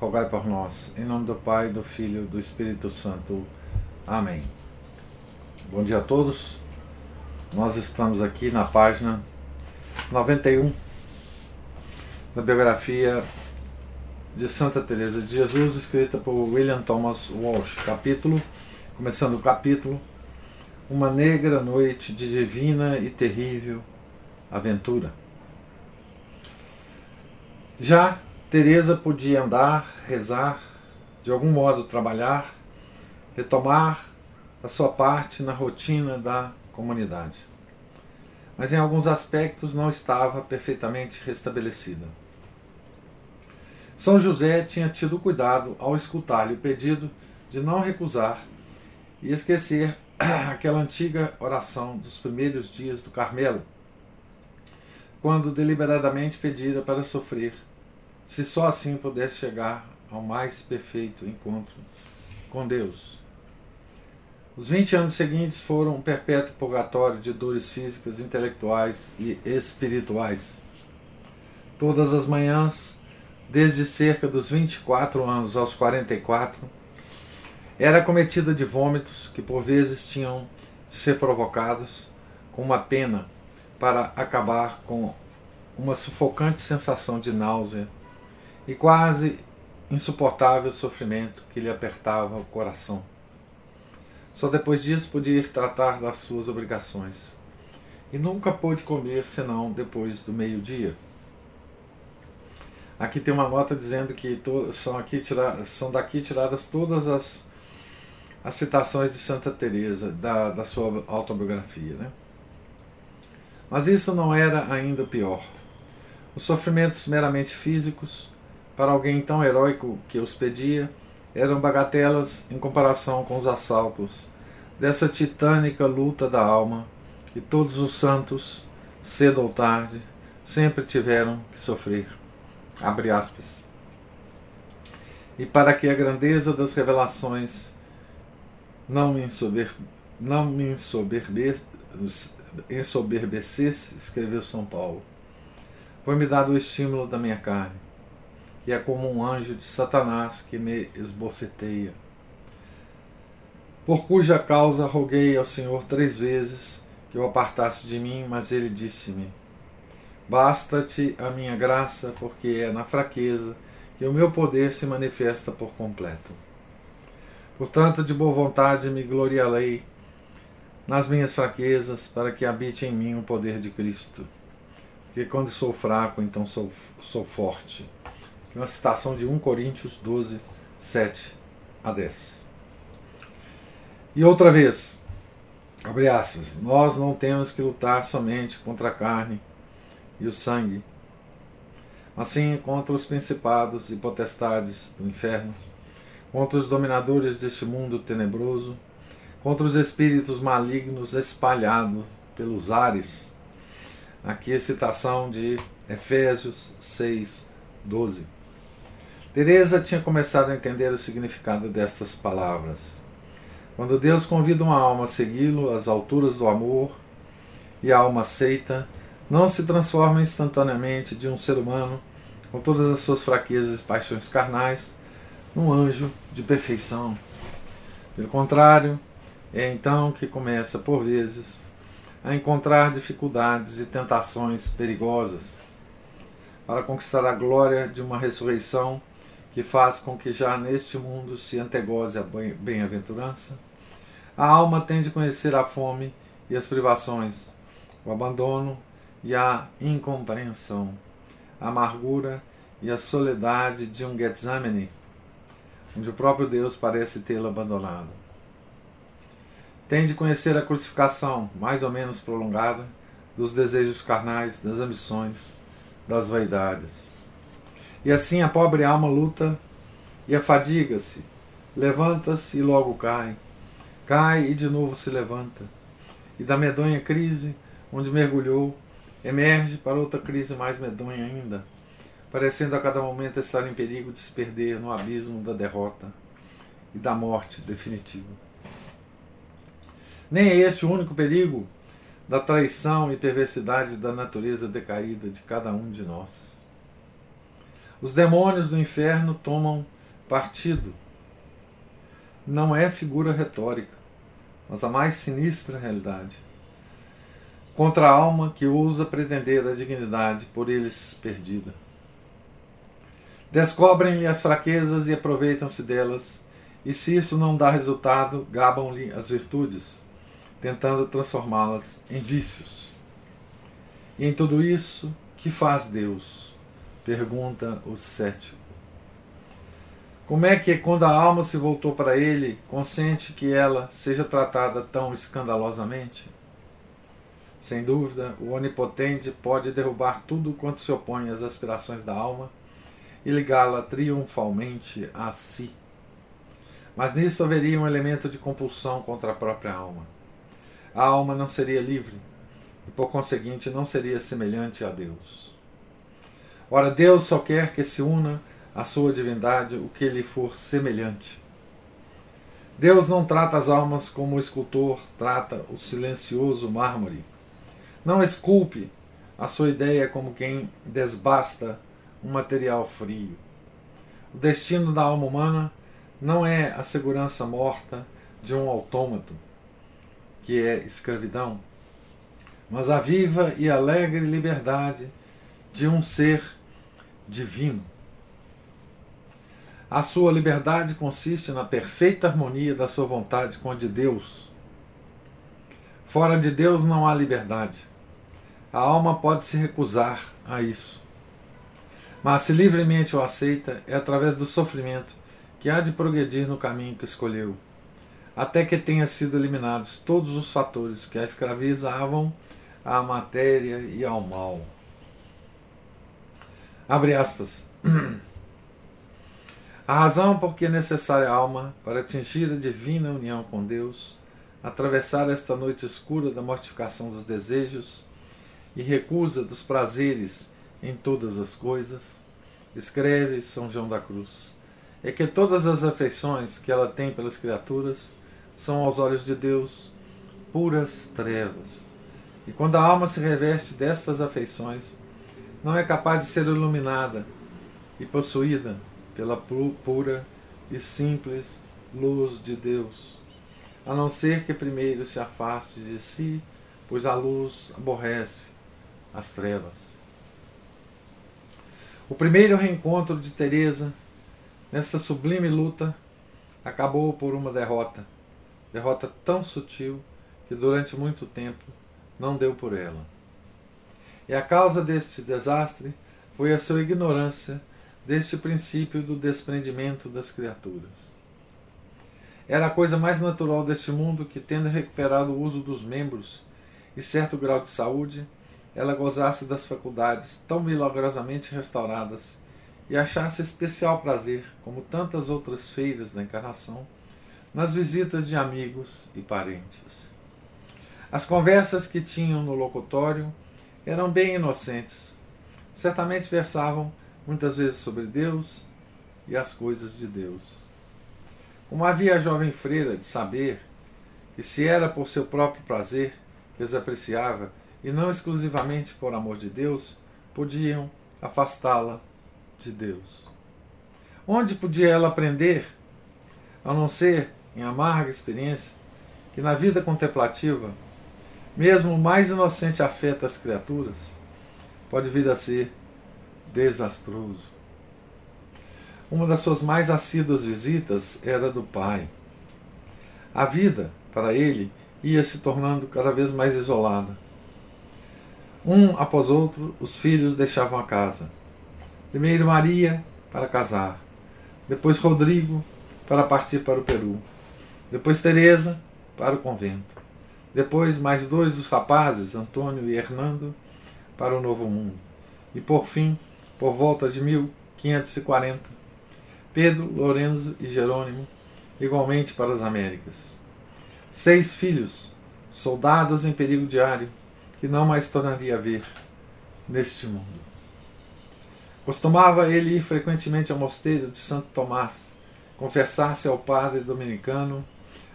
rogai por nós. Em nome do Pai, do Filho e do Espírito Santo. Amém. Bom dia a todos. Nós estamos aqui na página 91 da biografia de Santa Teresa de Jesus, escrita por William Thomas Walsh. Capítulo, começando o capítulo, uma negra noite de divina e terrível aventura. Já Teresa podia andar, rezar, de algum modo trabalhar, retomar a sua parte na rotina da comunidade. Mas em alguns aspectos não estava perfeitamente restabelecida. São José tinha tido cuidado ao escutar-lhe o pedido de não recusar e esquecer aquela antiga oração dos primeiros dias do Carmelo, quando deliberadamente pedira para sofrer se só assim pudesse chegar ao mais perfeito encontro com Deus. Os 20 anos seguintes foram um perpétuo purgatório de dores físicas, intelectuais e espirituais. Todas as manhãs, desde cerca dos 24 anos aos 44, era cometida de vômitos que por vezes tinham de ser provocados com uma pena para acabar com uma sufocante sensação de náusea e quase insuportável sofrimento que lhe apertava o coração. Só depois disso podia ir tratar das suas obrigações. E nunca pôde comer senão depois do meio-dia. Aqui tem uma nota dizendo que são, aqui tira, são daqui tiradas todas as, as citações de Santa Teresa da, da sua autobiografia. Né? Mas isso não era ainda pior. Os sofrimentos meramente físicos para alguém tão heróico que os pedia, eram bagatelas em comparação com os assaltos dessa titânica luta da alma que todos os santos, cedo ou tarde, sempre tiveram que sofrer. Abre aspas. E para que a grandeza das revelações não me, ensober, não me ensoberbe, ensoberbecesse, escreveu São Paulo, foi-me dado o estímulo da minha carne e é como um anjo de Satanás que me esbofeteia. Por cuja causa roguei ao Senhor três vezes que o apartasse de mim, mas ele disse-me: Basta-te a minha graça, porque é na fraqueza que o meu poder se manifesta por completo. Portanto, de boa vontade me gloriarei nas minhas fraquezas, para que habite em mim o poder de Cristo. Porque quando sou fraco, então sou, sou forte uma citação de 1 Coríntios 12, 7 a 10. E outra vez, abre aspas, nós não temos que lutar somente contra a carne e o sangue, mas sim contra os principados e potestades do inferno, contra os dominadores deste mundo tenebroso, contra os espíritos malignos espalhados pelos ares. Aqui a citação de Efésios 6, 12. Teresa tinha começado a entender o significado destas palavras. Quando Deus convida uma alma a segui-lo às alturas do amor e a alma aceita, não se transforma instantaneamente de um ser humano, com todas as suas fraquezas e paixões carnais, num anjo de perfeição. Pelo contrário, é então que começa, por vezes, a encontrar dificuldades e tentações perigosas. Para conquistar a glória de uma ressurreição, que faz com que já neste mundo se antegose a bem-aventurança, a alma tem de conhecer a fome e as privações, o abandono e a incompreensão, a amargura e a soledade de um Getsemane, onde o próprio Deus parece tê-lo abandonado. Tem de conhecer a crucificação, mais ou menos prolongada, dos desejos carnais, das ambições, das vaidades. E assim a pobre alma luta e afadiga-se, levanta-se e logo cai, cai e de novo se levanta, e da medonha crise onde mergulhou, emerge para outra crise mais medonha ainda, parecendo a cada momento estar em perigo de se perder no abismo da derrota e da morte definitiva. Nem é este o único perigo da traição e perversidade da natureza decaída de cada um de nós. Os demônios do inferno tomam partido. Não é figura retórica, mas a mais sinistra realidade. Contra a alma que ousa pretender a dignidade por eles perdida. Descobrem-lhe as fraquezas e aproveitam-se delas, e se isso não dá resultado, gabam-lhe as virtudes tentando transformá-las em vícios. E em tudo isso, que faz Deus? Pergunta o cético. Como é que, quando a alma se voltou para ele, consente que ela seja tratada tão escandalosamente? Sem dúvida, o Onipotente pode derrubar tudo quanto se opõe às aspirações da alma e ligá-la triunfalmente a si. Mas nisso haveria um elemento de compulsão contra a própria alma a alma não seria livre e, por conseguinte, não seria semelhante a Deus. Ora, Deus só quer que se una à sua divindade o que lhe for semelhante. Deus não trata as almas como o escultor trata o silencioso mármore. Não esculpe a sua ideia como quem desbasta um material frio. O destino da alma humana não é a segurança morta de um autômato que é escravidão, mas a viva e alegre liberdade de um ser divino. A sua liberdade consiste na perfeita harmonia da sua vontade com a de Deus. Fora de Deus não há liberdade. A alma pode se recusar a isso. Mas se livremente o aceita, é através do sofrimento que há de progredir no caminho que escolheu até que tenha sido eliminados todos os fatores que a escravizavam à matéria e ao mal. Abre aspas. A razão por que é necessária a alma para atingir a divina união com Deus, atravessar esta noite escura da mortificação dos desejos e recusa dos prazeres em todas as coisas, escreve São João da Cruz, é que todas as afeições que ela tem pelas criaturas são aos olhos de Deus puras trevas. E quando a alma se reveste destas afeições, não é capaz de ser iluminada e possuída pela pura e simples luz de Deus, a não ser que primeiro se afaste de si, pois a luz aborrece as trevas. O primeiro reencontro de Teresa nesta sublime luta acabou por uma derrota derrota tão sutil que durante muito tempo não deu por ela. E a causa deste desastre foi a sua ignorância deste princípio do desprendimento das criaturas. Era a coisa mais natural deste mundo que, tendo recuperado o uso dos membros e certo grau de saúde, ela gozasse das faculdades tão milagrosamente restauradas e achasse especial prazer, como tantas outras feiras da encarnação, nas visitas de amigos e parentes. As conversas que tinham no locutório eram bem inocentes. Certamente versavam muitas vezes sobre Deus e as coisas de Deus. Como havia a jovem freira de saber que se era por seu próprio prazer que as apreciava e não exclusivamente por amor de Deus, podiam afastá-la de Deus. Onde podia ela aprender, a não ser em amarga experiência, que na vida contemplativa, mesmo o mais inocente afeto às criaturas pode vir a ser desastroso. Uma das suas mais assíduas visitas era do pai. A vida, para ele, ia se tornando cada vez mais isolada. Um após outro, os filhos deixavam a casa. Primeiro Maria para casar, depois Rodrigo para partir para o Peru. Depois Teresa para o convento. Depois mais dois dos rapazes, Antônio e Hernando, para o Novo Mundo. E por fim, por volta de 1540, Pedro, Lorenzo e Jerônimo, igualmente para as Américas. Seis filhos, soldados em perigo diário, que não mais tornaria a ver neste mundo. Costumava ele ir frequentemente ao mosteiro de Santo Tomás, confessar-se ao padre dominicano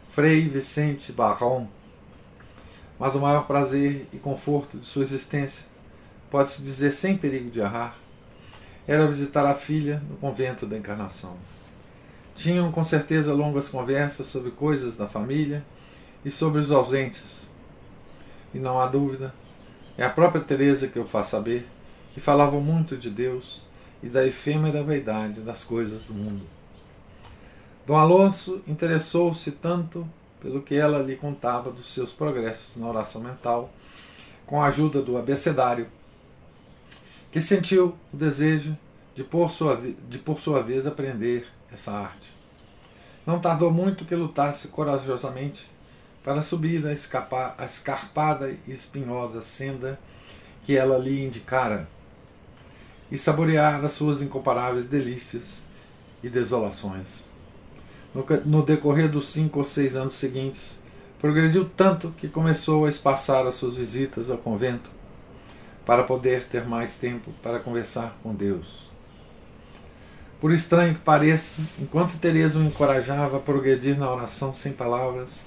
Frei Vicente Barron. Mas o maior prazer e conforto de sua existência, pode-se dizer sem perigo de errar, era visitar a filha no convento da Encarnação. Tinham com certeza longas conversas sobre coisas da família e sobre os ausentes. E não há dúvida, é a própria Teresa que eu faço saber que falavam muito de Deus e da efêmera vaidade das coisas do mundo. Dom Alonso interessou-se tanto pelo que ela lhe contava dos seus progressos na oração mental, com a ajuda do abecedário, que sentiu o desejo de por sua, de por sua vez aprender essa arte. Não tardou muito que lutasse corajosamente para subir a, escapar, a escarpada e espinhosa senda que ela lhe indicara e saborear as suas incomparáveis delícias e desolações. No, no decorrer dos cinco ou seis anos seguintes, progrediu tanto que começou a espaçar as suas visitas ao convento para poder ter mais tempo para conversar com Deus. Por estranho que pareça, enquanto Teresa o encorajava a progredir na oração sem palavras,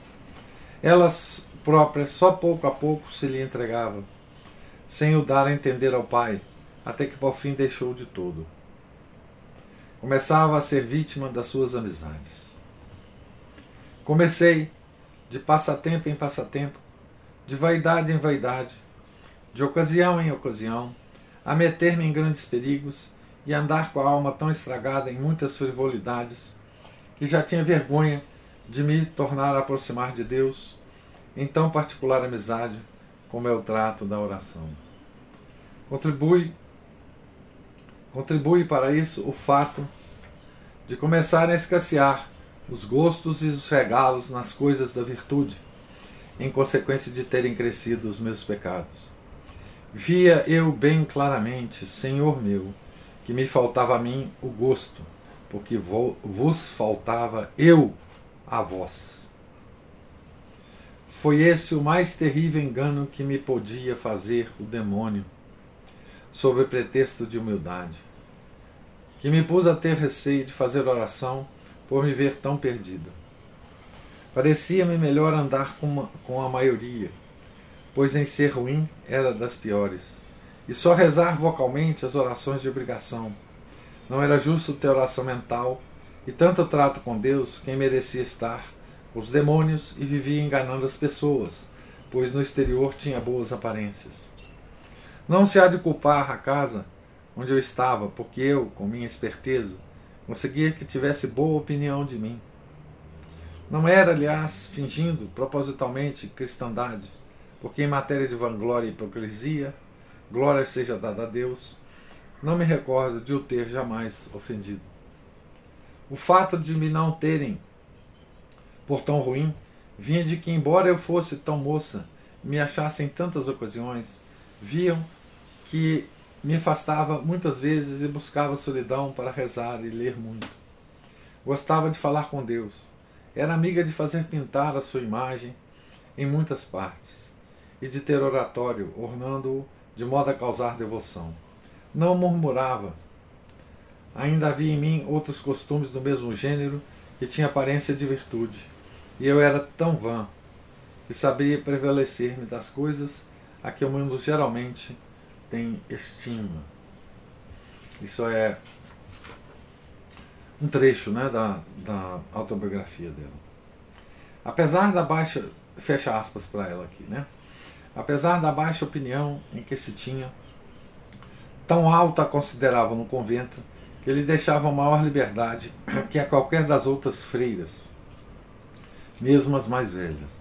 elas próprias só pouco a pouco se lhe entregavam, sem o dar a entender ao Pai, até que por fim deixou de todo. Começava a ser vítima das suas amizades. Comecei, de passatempo em passatempo, de vaidade em vaidade, de ocasião em ocasião, a meter-me em grandes perigos e andar com a alma tão estragada em muitas frivolidades, que já tinha vergonha de me tornar a aproximar de Deus em tão particular amizade como é o trato da oração. Contribui contribui para isso o fato de começar a escassear os gostos e os regalos nas coisas da virtude, em consequência de terem crescido os meus pecados. Via eu bem claramente, Senhor meu, que me faltava a mim o gosto, porque vos faltava eu a vós. Foi esse o mais terrível engano que me podia fazer o demônio, sob pretexto de humildade, que me pus a ter receio de fazer oração por me ver tão perdido. Parecia-me melhor andar com, uma, com a maioria, pois em ser ruim era das piores e só rezar vocalmente as orações de obrigação. Não era justo ter oração mental e tanto trato com Deus quem merecia estar com os demônios e vivia enganando as pessoas, pois no exterior tinha boas aparências. Não se há de culpar a casa onde eu estava, porque eu, com minha esperteza, conseguia que tivesse boa opinião de mim. Não era, aliás, fingindo propositalmente cristandade, porque em matéria de vanglória e hipocrisia glória seja dada a Deus, não me recordo de o ter jamais ofendido. O fato de me não terem por tão ruim vinha de que, embora eu fosse tão moça me achasse em tantas ocasiões, viam que me afastava muitas vezes e buscava solidão para rezar e ler muito. Gostava de falar com Deus. Era amiga de fazer pintar a sua imagem em muitas partes e de ter oratório, ornando-o de modo a causar devoção. Não murmurava. Ainda havia em mim outros costumes do mesmo gênero que tinha aparência de virtude. E eu era tão vã que sabia prevalecer-me das coisas a que o mundo geralmente tem estima. Isso é um trecho né, da, da autobiografia dela. Apesar da baixa. Fecha aspas para ela aqui, né? Apesar da baixa opinião em que se tinha, tão alta a considerava no convento que lhe deixava maior liberdade que a qualquer das outras freiras, mesmo as mais velhas.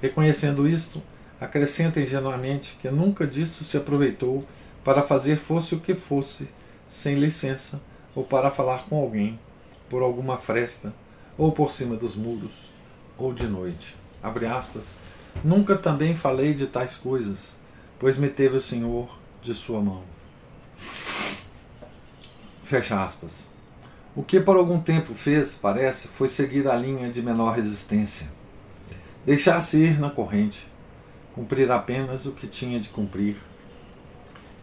Reconhecendo isto, acrescenta ingenuamente que nunca disto se aproveitou para fazer fosse o que fosse, sem licença, ou para falar com alguém, por alguma fresta, ou por cima dos muros, ou de noite. Abre aspas, Nunca também falei de tais coisas, pois me teve o Senhor de sua mão. Fecha aspas. O que por algum tempo fez, parece, foi seguir a linha de menor resistência. Deixar-se ir na corrente, cumprir apenas o que tinha de cumprir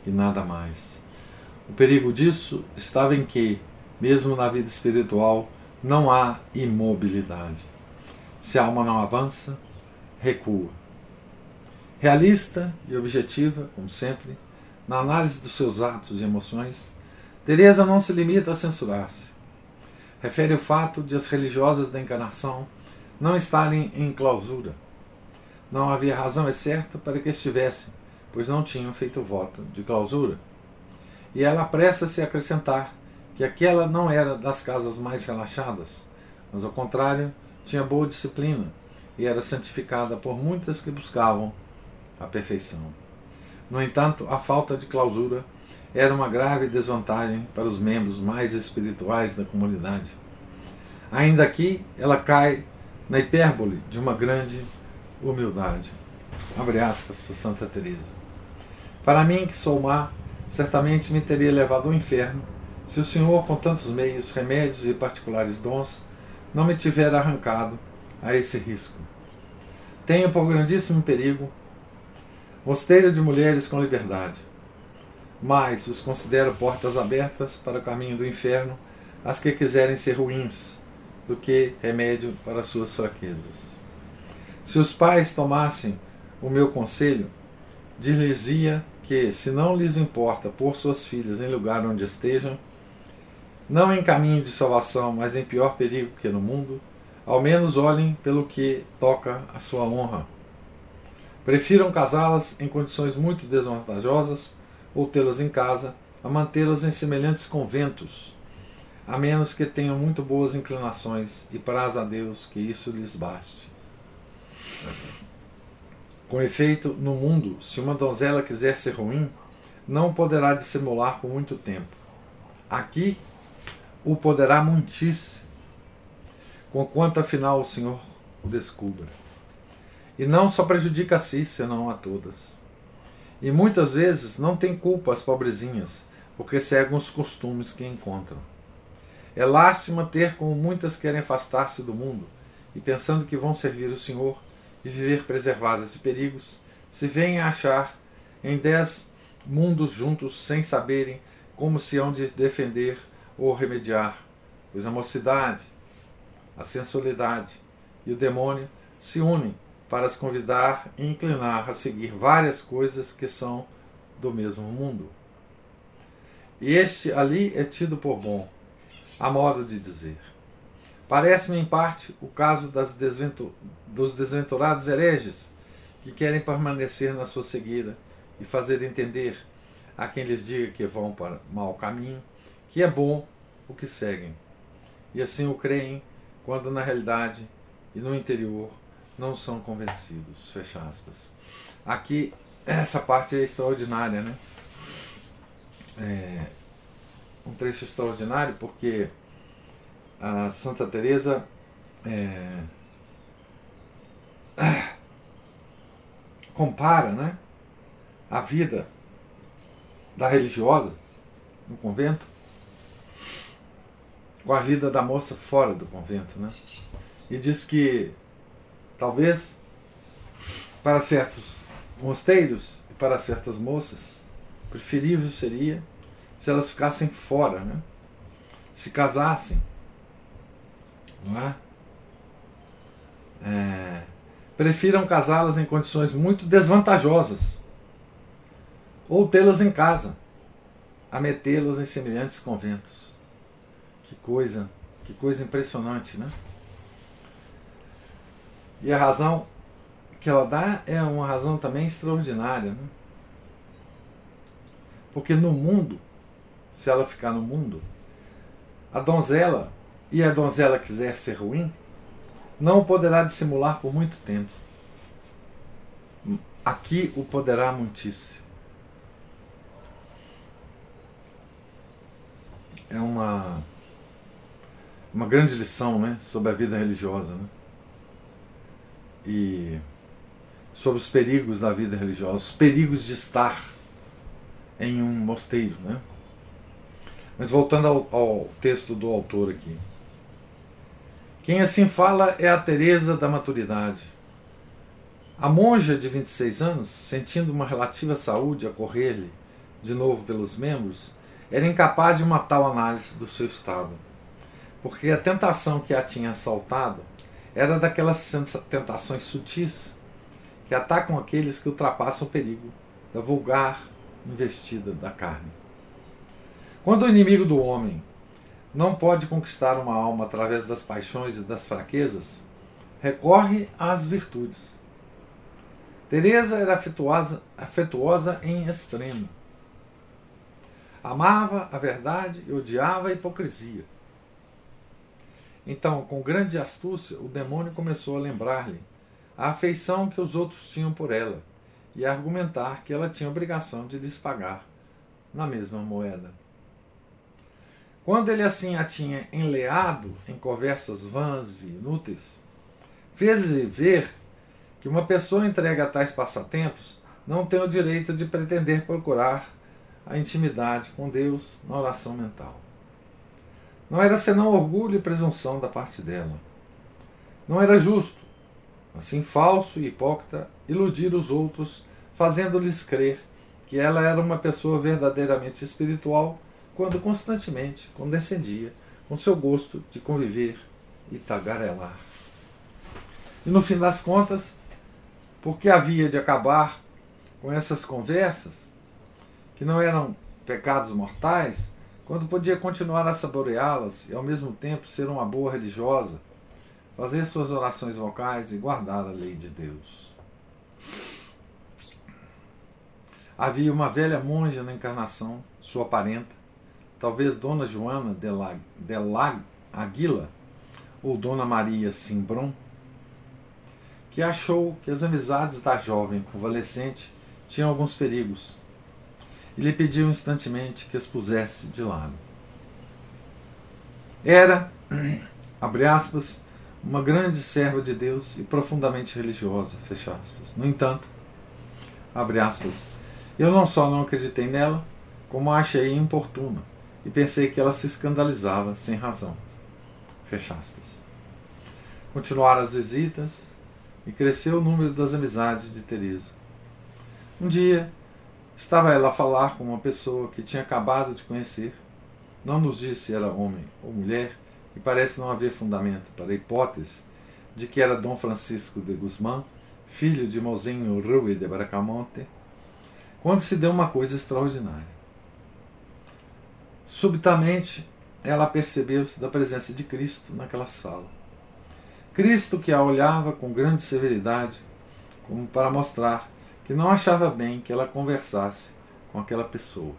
e nada mais. O perigo disso estava em que, mesmo na vida espiritual, não há imobilidade. Se a alma não avança, recua. Realista e objetiva, como sempre, na análise dos seus atos e emoções, Teresa não se limita a censurar-se. Refere o fato de as religiosas da encarnação não estarem em clausura. Não havia razão é certa para que estivessem, pois não tinham feito voto de clausura. E ela apressa-se a acrescentar que aquela não era das casas mais relaxadas, mas ao contrário, tinha boa disciplina e era santificada por muitas que buscavam a perfeição. No entanto, a falta de clausura era uma grave desvantagem para os membros mais espirituais da comunidade. Ainda aqui, ela cai na hipérbole de uma grande humildade. Abre aspas para Santa Teresa. Para mim, que sou má, certamente me teria levado ao inferno se o Senhor, com tantos meios, remédios e particulares dons, não me tiver arrancado a esse risco. Tenho por grandíssimo perigo mosteiro de mulheres com liberdade, mas os considero portas abertas para o caminho do inferno as que quiserem ser ruins, do que remédio para suas fraquezas. Se os pais tomassem o meu conselho, dir-lhes-ia que, se não lhes importa pôr suas filhas em lugar onde estejam, não em caminho de salvação, mas em pior perigo que no mundo, ao menos olhem pelo que toca a sua honra. Prefiram casá-las em condições muito desvantajosas ou tê-las em casa a mantê-las em semelhantes conventos, a menos que tenham muito boas inclinações e praz a Deus que isso lhes baste. Com efeito, no mundo, se uma donzela quiser ser ruim, não poderá dissimular por muito tempo. Aqui o poderá muitíssimo, conquanto afinal o Senhor o descubra. E não só prejudica a si, senão a todas. E muitas vezes não tem culpa as pobrezinhas, porque seguem os costumes que encontram. É lástima ter como muitas querem afastar-se do mundo e pensando que vão servir o Senhor e viver preservadas de perigos, se veem achar em dez mundos juntos sem saberem como se hão de defender ou remediar, pois a mocidade, a sensualidade e o demônio se unem para as convidar e inclinar a seguir várias coisas que são do mesmo mundo. E este ali é tido por bom, a modo de dizer. Parece-me, em parte, o caso desventur dos desventurados hereges que querem permanecer na sua seguida e fazer entender a quem lhes diga que vão para mau caminho que é bom o que seguem. E assim o creem, quando na realidade e no interior não são convencidos. Fecha aspas. Aqui, essa parte é extraordinária, né? É um trecho extraordinário porque a Santa Teresa é, compara, né, a vida da religiosa no convento com a vida da moça fora do convento, né? E diz que talvez para certos mosteiros e para certas moças preferível seria se elas ficassem fora, né? Se casassem, não é? é prefiram casá-las em condições muito desvantajosas ou tê-las em casa, a metê-las em semelhantes conventos. Que coisa, que coisa impressionante, né? E a razão que ela dá é uma razão também extraordinária, né? Porque no mundo, se ela ficar no mundo, a donzela, e a donzela quiser ser ruim, não o poderá dissimular por muito tempo. Aqui o poderá muitíssimo. É uma uma grande lição né, sobre a vida religiosa. Né? E sobre os perigos da vida religiosa, os perigos de estar em um mosteiro. Né? Mas voltando ao, ao texto do autor aqui. Quem assim fala é a Teresa da maturidade. A monja de 26 anos, sentindo uma relativa saúde a correr-lhe de novo pelos membros, era incapaz de uma tal análise do seu estado, porque a tentação que a tinha assaltado era daquelas tentações sutis que atacam aqueles que ultrapassam o perigo da vulgar investida da carne. Quando o inimigo do homem não pode conquistar uma alma através das paixões e das fraquezas, recorre às virtudes. Teresa era afetuosa, afetuosa em extremo. Amava a verdade e odiava a hipocrisia. Então, com grande astúcia, o demônio começou a lembrar-lhe a afeição que os outros tinham por ela e a argumentar que ela tinha obrigação de lhes pagar na mesma moeda. Quando ele assim a tinha enleado em conversas vãs e inúteis, fez-lhe ver que uma pessoa entregue a tais passatempos não tem o direito de pretender procurar a intimidade com Deus na oração mental. Não era senão orgulho e presunção da parte dela. Não era justo, assim falso e hipócrita, iludir os outros, fazendo-lhes crer que ela era uma pessoa verdadeiramente espiritual, quando constantemente condescendia com seu gosto de conviver e tagarelar. E no fim das contas, porque havia de acabar com essas conversas, que não eram pecados mortais, quando podia continuar a saboreá-las e ao mesmo tempo ser uma boa religiosa, fazer suas orações vocais e guardar a lei de Deus. Havia uma velha monja na encarnação, sua parenta, talvez Dona Joana de la, de la Aguila ou Dona Maria Simbron, que achou que as amizades da jovem convalescente tinham alguns perigos e lhe pediu instantemente que as pusesse de lado. Era, abre aspas, uma grande serva de Deus e profundamente religiosa, fecha aspas. No entanto, abre aspas, eu não só não acreditei nela, como achei importuna e pensei que ela se escandalizava sem razão. Fecha aspas. Continuaram as visitas e cresceu o número das amizades de Teresa. Um dia, estava ela a falar com uma pessoa que tinha acabado de conhecer. Não nos disse se era homem ou mulher, e parece não haver fundamento para a hipótese de que era Dom Francisco de Guzmán, filho de Mozinho Rui de Bracamonte, quando se deu uma coisa extraordinária. Subitamente, ela percebeu-se da presença de Cristo naquela sala. Cristo que a olhava com grande severidade, como para mostrar que não achava bem que ela conversasse com aquela pessoa.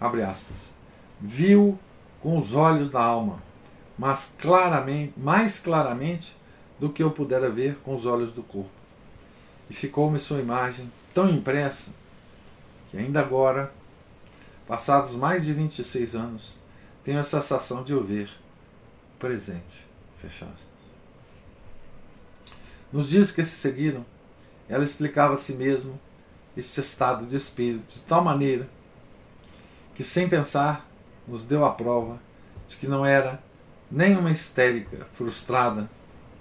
Abre aspas. Viu com os olhos da alma, mas claramente, mais claramente do que eu pudera ver com os olhos do corpo. E ficou-me sua imagem tão impressa que ainda agora, passados mais de 26 anos, tenho a sensação de o ver presente. Fecha aspas. Nos dias que se seguiram, ela explicava a si mesma este estado de espírito de tal maneira que, sem pensar, nos deu a prova de que não era nem uma histérica frustrada,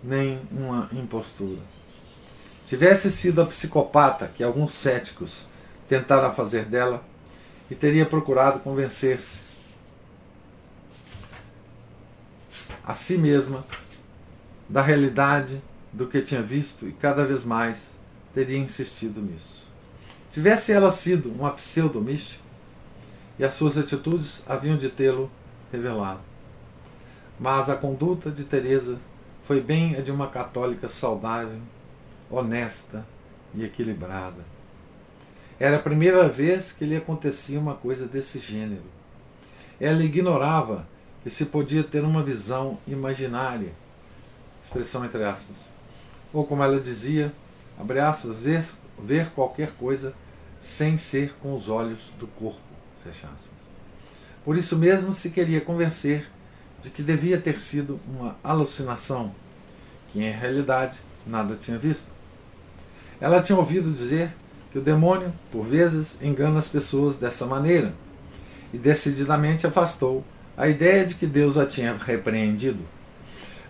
nem uma impostura. Tivesse sido a psicopata que alguns céticos tentaram fazer dela, e teria procurado convencer-se a si mesma da realidade do que tinha visto e cada vez mais teria insistido nisso. Tivesse ela sido uma pseudo-mística, e as suas atitudes haviam de tê-lo revelado. Mas a conduta de Teresa foi bem a de uma católica saudável, honesta e equilibrada. Era a primeira vez que lhe acontecia uma coisa desse gênero. Ela ignorava que se podia ter uma visão imaginária, expressão entre aspas, ou como ela dizia, abre aspas, ver, ver qualquer coisa sem ser com os olhos do corpo, fecha aspas. Por isso mesmo se queria convencer de que devia ter sido uma alucinação, que em realidade nada tinha visto. Ela tinha ouvido dizer que o demônio, por vezes, engana as pessoas dessa maneira, e decididamente afastou a ideia de que Deus a tinha repreendido.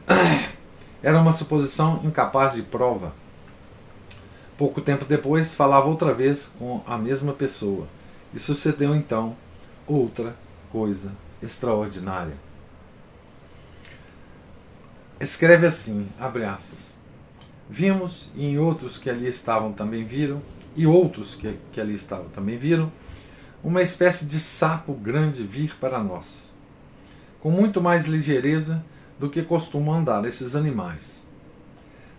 Era uma suposição incapaz de prova. Pouco tempo depois, falava outra vez com a mesma pessoa, e sucedeu então outra coisa extraordinária. Escreve assim, abre aspas. Vimos, e em outros que ali estavam também viram, e outros que, que ali estavam também viram, uma espécie de sapo grande vir para nós, com muito mais ligeireza do que costumam andar esses animais.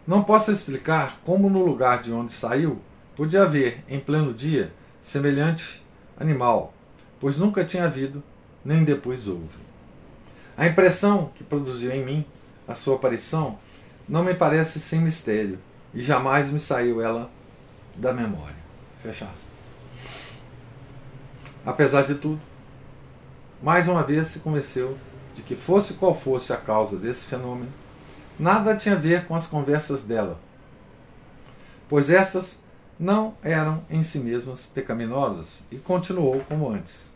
Não posso explicar como no lugar de onde saiu podia haver, em pleno dia, semelhante animal, pois nunca tinha havido, nem depois houve. A impressão que produziu em mim a sua aparição não me parece sem mistério, e jamais me saiu ela da memória. Fecha aspas. Apesar de tudo, mais uma vez se convenceu de que, fosse qual fosse a causa desse fenômeno, nada tinha a ver com as conversas dela, pois estas não eram em si mesmas pecaminosas e continuou como antes.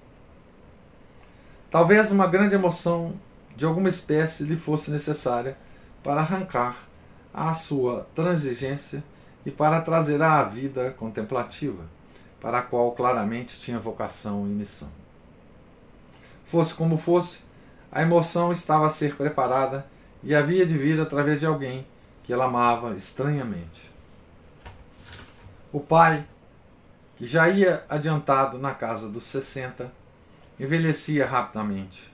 Talvez uma grande emoção de alguma espécie lhe fosse necessária para arrancar a sua transigência e para trazer à vida contemplativa, para a qual claramente tinha vocação e missão. Fosse como fosse, a emoção estava a ser preparada e havia de vir através de alguém que ela amava estranhamente. O pai, que já ia adiantado na casa dos 60, envelhecia rapidamente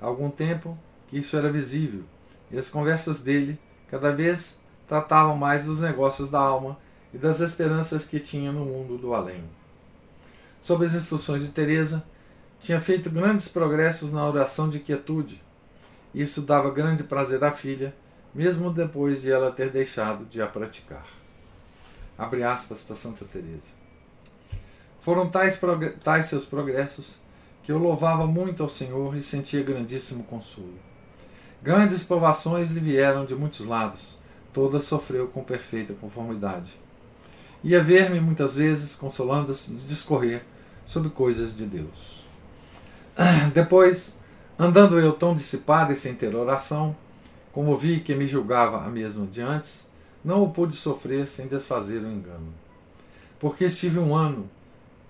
algum tempo que isso era visível, e as conversas dele cada vez tratavam mais dos negócios da alma e das esperanças que tinha no mundo do além. Sob as instruções de Teresa, tinha feito grandes progressos na oração de quietude. Isso dava grande prazer à filha, mesmo depois de ela ter deixado de a praticar. Abre aspas para Santa Teresa. Foram tais, tais seus progressos que eu louvava muito ao Senhor e sentia grandíssimo consolo. Grandes provações lhe vieram de muitos lados, todas sofreu com perfeita conformidade. Ia ver-me muitas vezes, consolando-se, discorrer sobre coisas de Deus. Depois, andando eu tão dissipado e sem ter oração, como vi que me julgava a mesma de antes, não o pude sofrer sem desfazer o engano. Porque estive um ano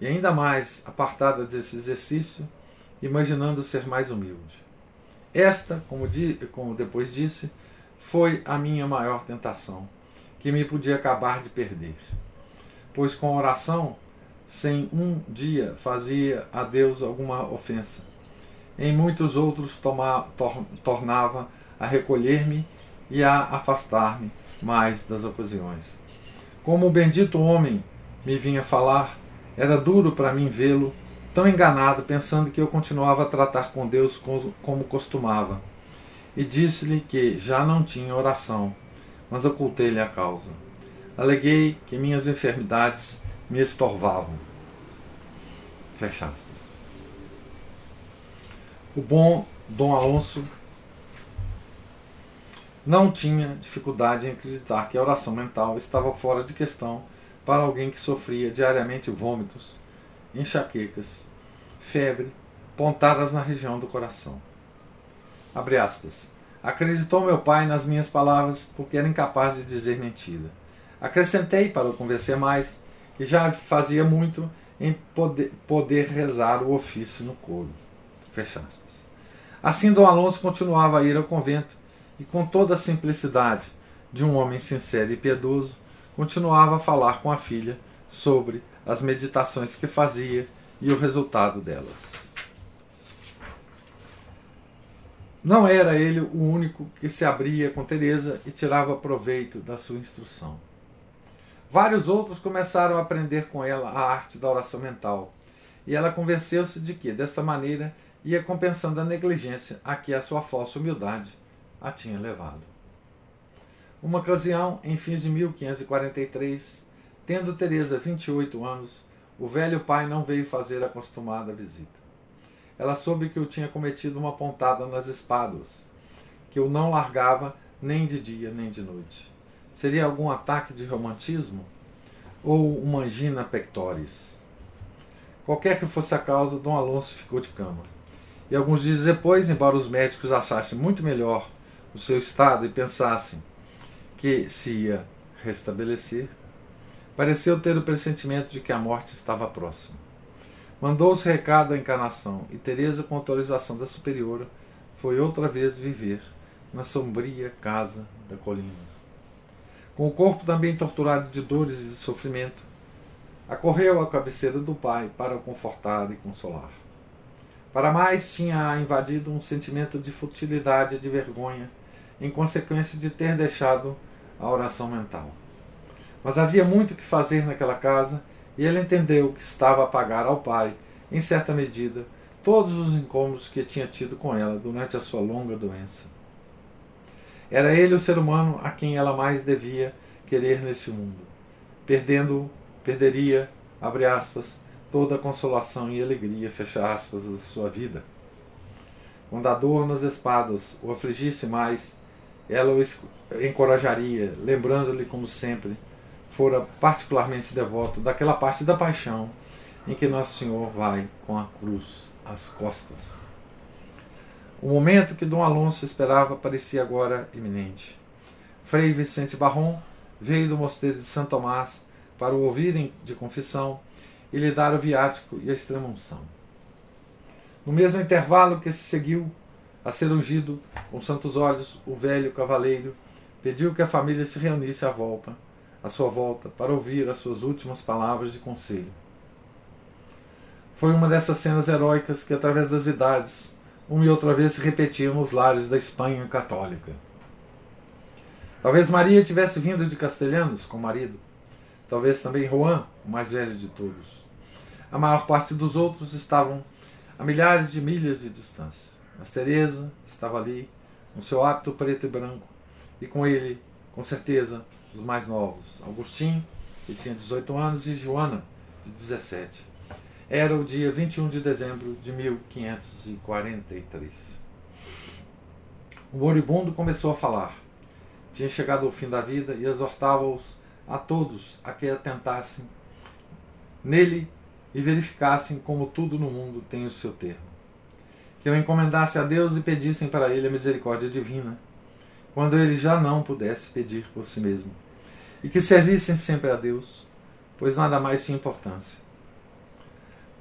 e ainda mais apartada desse exercício, imaginando ser mais humilde. Esta, como, di, como depois disse, foi a minha maior tentação, que me podia acabar de perder. Pois com oração, sem um dia fazia a Deus alguma ofensa. Em muitos outros toma, tor, tornava a recolher-me e a afastar-me mais das ocasiões. Como o bendito homem me vinha falar, era duro para mim vê-lo tão enganado, pensando que eu continuava a tratar com Deus como costumava. E disse-lhe que já não tinha oração, mas ocultei-lhe a causa. Aleguei que minhas enfermidades me estorvavam. Fecha aspas. O bom Dom Alonso não tinha dificuldade em acreditar que a oração mental estava fora de questão para alguém que sofria diariamente vômitos, enxaquecas, febre, pontadas na região do coração. Abre aspas. Acreditou meu pai nas minhas palavras porque era incapaz de dizer mentira. Acrescentei, para o convencer mais, que já fazia muito em poder, poder rezar o ofício no coro. Fecha aspas. Assim, Dom Alonso continuava a ir ao convento e, com toda a simplicidade de um homem sincero e piedoso, continuava a falar com a filha sobre as meditações que fazia e o resultado delas. Não era ele o único que se abria com Teresa e tirava proveito da sua instrução. Vários outros começaram a aprender com ela a arte da oração mental, e ela convenceu-se de que, desta maneira, ia compensando a negligência a que a sua falsa humildade a tinha levado. Uma ocasião, em fins de 1543, tendo Teresa 28 anos, o velho pai não veio fazer a acostumada visita. Ela soube que eu tinha cometido uma pontada nas espáduas, que eu não largava nem de dia nem de noite. Seria algum ataque de romantismo? Ou uma angina pectoris? Qualquer que fosse a causa, Dom Alonso ficou de cama. E alguns dias depois, embora os médicos achassem muito melhor o seu estado e pensassem que se ia restabelecer, pareceu ter o pressentimento de que a morte estava próxima. Mandou-se recado à encarnação e Teresa, com autorização da superiora, foi outra vez viver na sombria casa da colina. Com o corpo também torturado de dores e de sofrimento, acorreu à cabeceira do pai para o confortar e consolar. Para mais, tinha invadido um sentimento de futilidade e de vergonha, em consequência de ter deixado a oração mental. Mas havia muito que fazer naquela casa e ele entendeu que estava a pagar ao pai, em certa medida, todos os incômodos que tinha tido com ela durante a sua longa doença. Era ele o ser humano a quem ela mais devia querer neste mundo. Perdendo, perderia, abre aspas, toda a consolação e alegria, fecha aspas, da sua vida. Quando a dor nas espadas o afligisse mais, ela o encorajaria, lembrando-lhe, como sempre, fora particularmente devoto daquela parte da paixão em que Nosso Senhor vai com a cruz às costas. O momento que Dom Alonso esperava parecia agora iminente. Frei Vicente Barron veio do mosteiro de São Tomás para o ouvirem de confissão e lhe dar o viático e a extrema-unção. No mesmo intervalo que se seguiu a ser ungido com santos olhos, o velho cavaleiro pediu que a família se reunisse à volta, à sua volta, para ouvir as suas últimas palavras de conselho. Foi uma dessas cenas heróicas que, através das idades, uma e outra vez se repetiam nos lares da Espanha católica. Talvez Maria tivesse vindo de Castelhanos com o marido. Talvez também Juan, o mais velho de todos. A maior parte dos outros estavam a milhares de milhas de distância. Mas Teresa estava ali, com seu hábito preto e branco, e com ele, com certeza, os mais novos, Agostinho, que tinha 18 anos, e Joana, de 17. Era o dia 21 de dezembro de 1543. O moribundo começou a falar. Tinha chegado ao fim da vida e exortava-os a todos a que atentassem nele e verificassem como tudo no mundo tem o seu termo. Que eu encomendasse a Deus e pedissem para ele a misericórdia divina, quando ele já não pudesse pedir por si mesmo. E que servissem sempre a Deus, pois nada mais tinha importância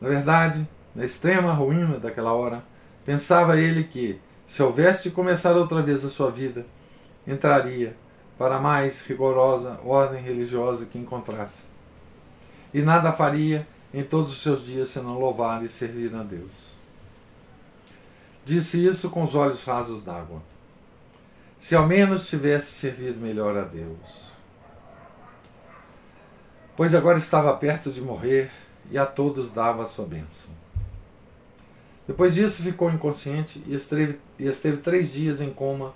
na verdade, na extrema ruína daquela hora, pensava ele que, se houvesse de começar outra vez a sua vida, entraria para a mais rigorosa ordem religiosa que encontrasse. E nada faria em todos os seus dias senão louvar e servir a Deus. Disse isso com os olhos rasos d'água. Se ao menos tivesse servido melhor a Deus. Pois agora estava perto de morrer e a todos dava a sua bênção. Depois disso ficou inconsciente e esteve, e esteve três dias em coma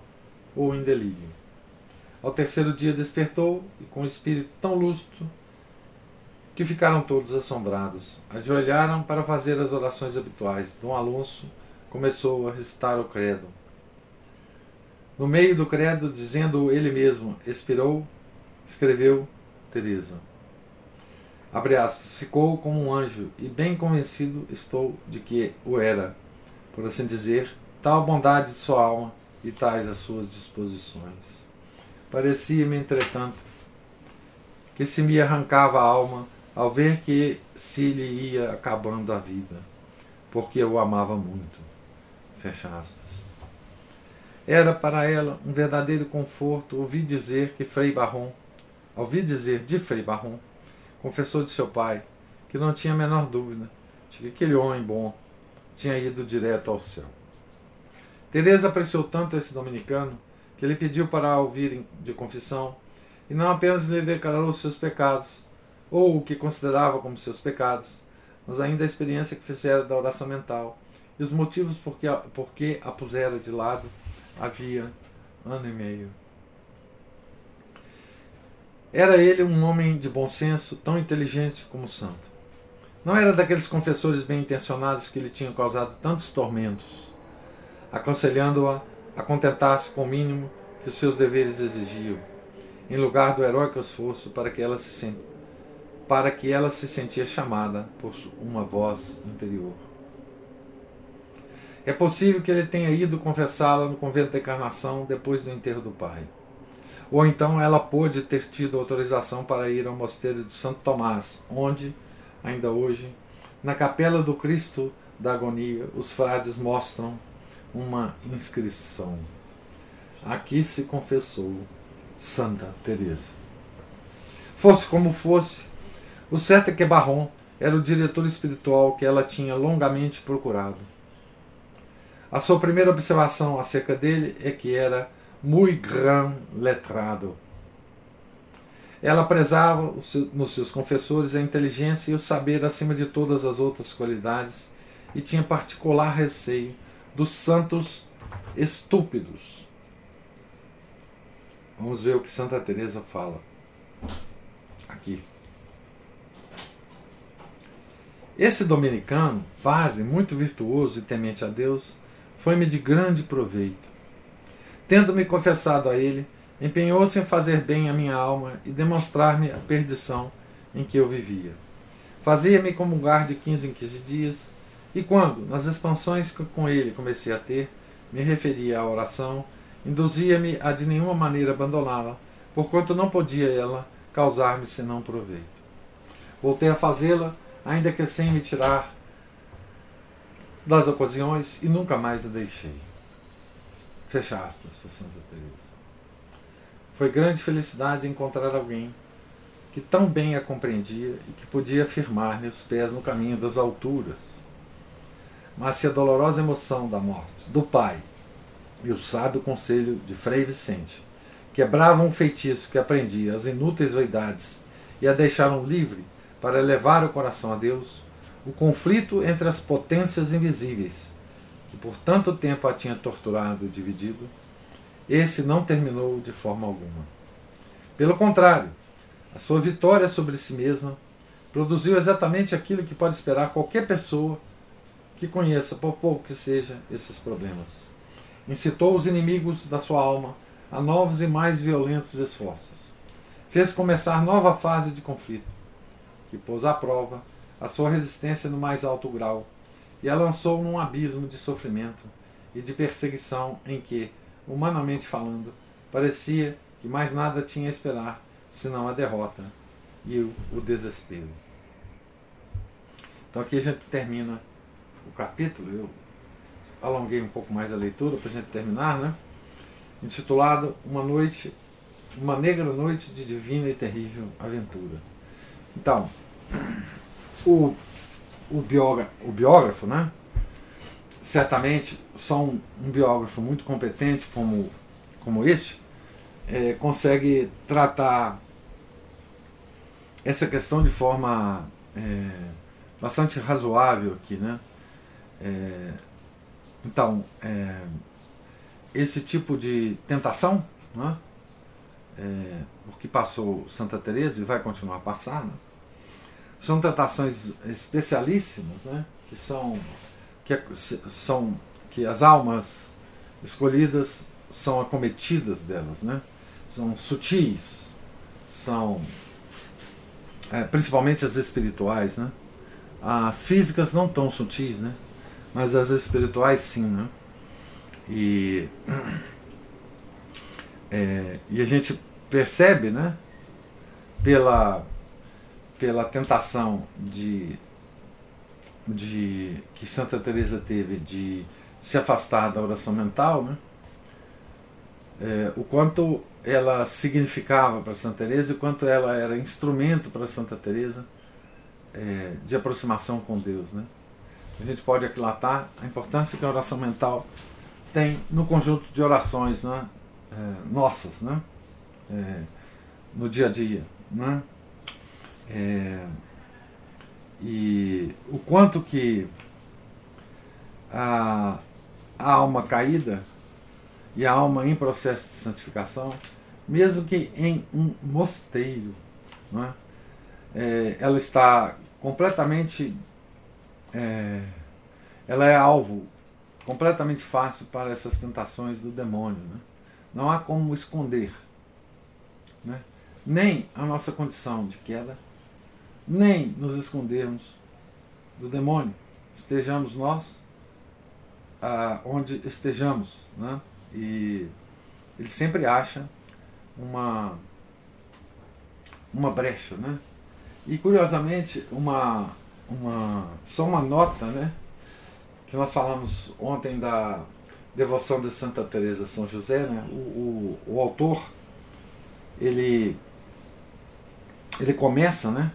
ou em delírio. Ao terceiro dia despertou e com o espírito tão lúcido que ficaram todos assombrados. Ajoelharam para fazer as orações habituais. Dom Alonso começou a recitar o credo. No meio do credo, dizendo ele mesmo, expirou, escreveu Teresa. Abre aspas, ficou como um anjo, e bem convencido estou de que o era, por assim dizer, tal bondade de sua alma e tais as suas disposições. Parecia-me, entretanto, que se me arrancava a alma ao ver que se lhe ia acabando a vida, porque eu o amava muito. Fecha aspas. Era para ela um verdadeiro conforto ouvir dizer que Frei Barron, ouvir dizer de Frei Barron, confessou de seu pai que não tinha a menor dúvida de que aquele homem bom tinha ido direto ao céu. Teresa apreciou tanto esse dominicano que ele pediu para ouvir de confissão e não apenas lhe declarou os seus pecados, ou o que considerava como seus pecados, mas ainda a experiência que fizera da oração mental e os motivos por que por que a pusera de lado havia ano e meio. Era ele um homem de bom senso, tão inteligente como santo. Não era daqueles confessores bem intencionados que lhe tinham causado tantos tormentos, aconselhando-a a, contentar-se com o mínimo que os seus deveres exigiam, em lugar do heróico esforço para que ela se para que ela se sentia chamada por uma voz interior. É possível que ele tenha ido confessá-la no convento da encarnação depois do enterro do pai. Ou então ela pôde ter tido autorização para ir ao mosteiro de Santo Tomás, onde, ainda hoje, na capela do Cristo da Agonia, os frades mostram uma inscrição. Aqui se confessou Santa Teresa. Fosse como fosse, o certo é que Barron era o diretor espiritual que ela tinha longamente procurado. A sua primeira observação acerca dele é que era muito grand letrado. Ela prezava nos seus confessores a inteligência e o saber acima de todas as outras qualidades e tinha particular receio dos santos estúpidos. Vamos ver o que Santa Teresa fala aqui. Esse dominicano, padre muito virtuoso e temente a Deus, foi-me de grande proveito. Tendo-me confessado a ele, empenhou-se em fazer bem à minha alma e demonstrar-me a perdição em que eu vivia. Fazia-me comungar de 15 em 15 dias, e quando, nas expansões que com ele comecei a ter, me referia à oração, induzia-me a de nenhuma maneira abandoná-la, porquanto não podia ela causar-me senão proveito. Voltei a fazê-la, ainda que sem me tirar das ocasiões, e nunca mais a deixei. Fecha aspas para Santa Teresa. Foi grande felicidade encontrar alguém que tão bem a compreendia e que podia firmar-lhe os pés no caminho das alturas. Mas se a dolorosa emoção da morte do pai e o sábio conselho de Frei Vicente quebravam um feitiço que aprendia as inúteis vaidades e a deixaram livre para elevar o coração a Deus, o conflito entre as potências invisíveis, que por tanto tempo a tinha torturado e dividido, esse não terminou de forma alguma. Pelo contrário, a sua vitória sobre si mesma produziu exatamente aquilo que pode esperar qualquer pessoa que conheça, por pouco que seja, esses problemas. Incitou os inimigos da sua alma a novos e mais violentos esforços. Fez começar nova fase de conflito, que pôs à prova a sua resistência no mais alto grau e a lançou num abismo de sofrimento e de perseguição em que, humanamente falando, parecia que mais nada tinha a esperar senão a derrota e o, desespero. Então aqui a gente termina o capítulo. Eu alonguei um pouco mais a leitura para a gente terminar, né? intitulado Uma Noite, Uma Negra Noite de Divina e Terrível Aventura. Então, o, o, biógrafo, o biógrafo, né? certamente só um, um, biógrafo muito competente como, como este é, consegue tratar essa questão de forma é, bastante razoável aqui, né? É, então, é, esse tipo de tentação, né? é, o que passou Santa Teresa e vai continuar a passar, né? São tentações especialíssimas, né? que são que são que as almas escolhidas são acometidas delas, né? São sutis, são é, principalmente as espirituais, né? As físicas não tão sutis, né? Mas as espirituais sim, né? E, é, e a gente percebe, né, pela, pela tentação de, de que Santa Teresa teve de se afastar da oração mental, né, é, o quanto ela significava para Santa Teresa e o quanto ela era instrumento para Santa Teresa é, de aproximação com Deus, né? A gente pode aquilatar a importância que a oração mental tem no conjunto de orações né, é, nossas, né, é, no dia a dia. Né, é, e o quanto que a, a alma caída e a alma em processo de santificação, mesmo que em um mosteiro, né, é, ela está completamente. É, ela é alvo completamente fácil para essas tentações do demônio. Né? Não há como esconder né? nem a nossa condição de queda, nem nos escondermos do demônio. Estejamos nós ah, onde estejamos. Né? E ele sempre acha uma, uma brecha. Né? E curiosamente, uma, uma, só uma nota, né? que nós falamos ontem da devoção de Santa Teresa São José, né? o, o, o autor ele, ele começa né?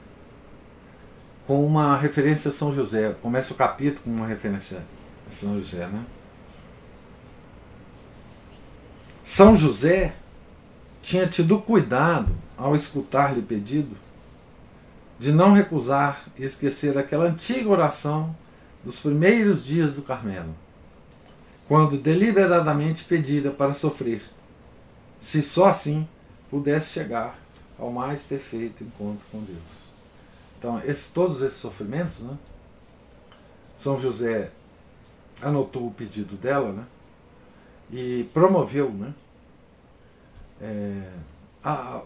Com uma referência a São José, começa o capítulo com uma referência a São José. Né? São José tinha tido cuidado ao escutar-lhe pedido de não recusar e esquecer aquela antiga oração dos primeiros dias do Carmelo, quando deliberadamente pedira para sofrer, se só assim pudesse chegar ao mais perfeito encontro com Deus. Então, esses, todos esses sofrimentos, né, São José anotou o pedido dela né, e promoveu, né, é, a,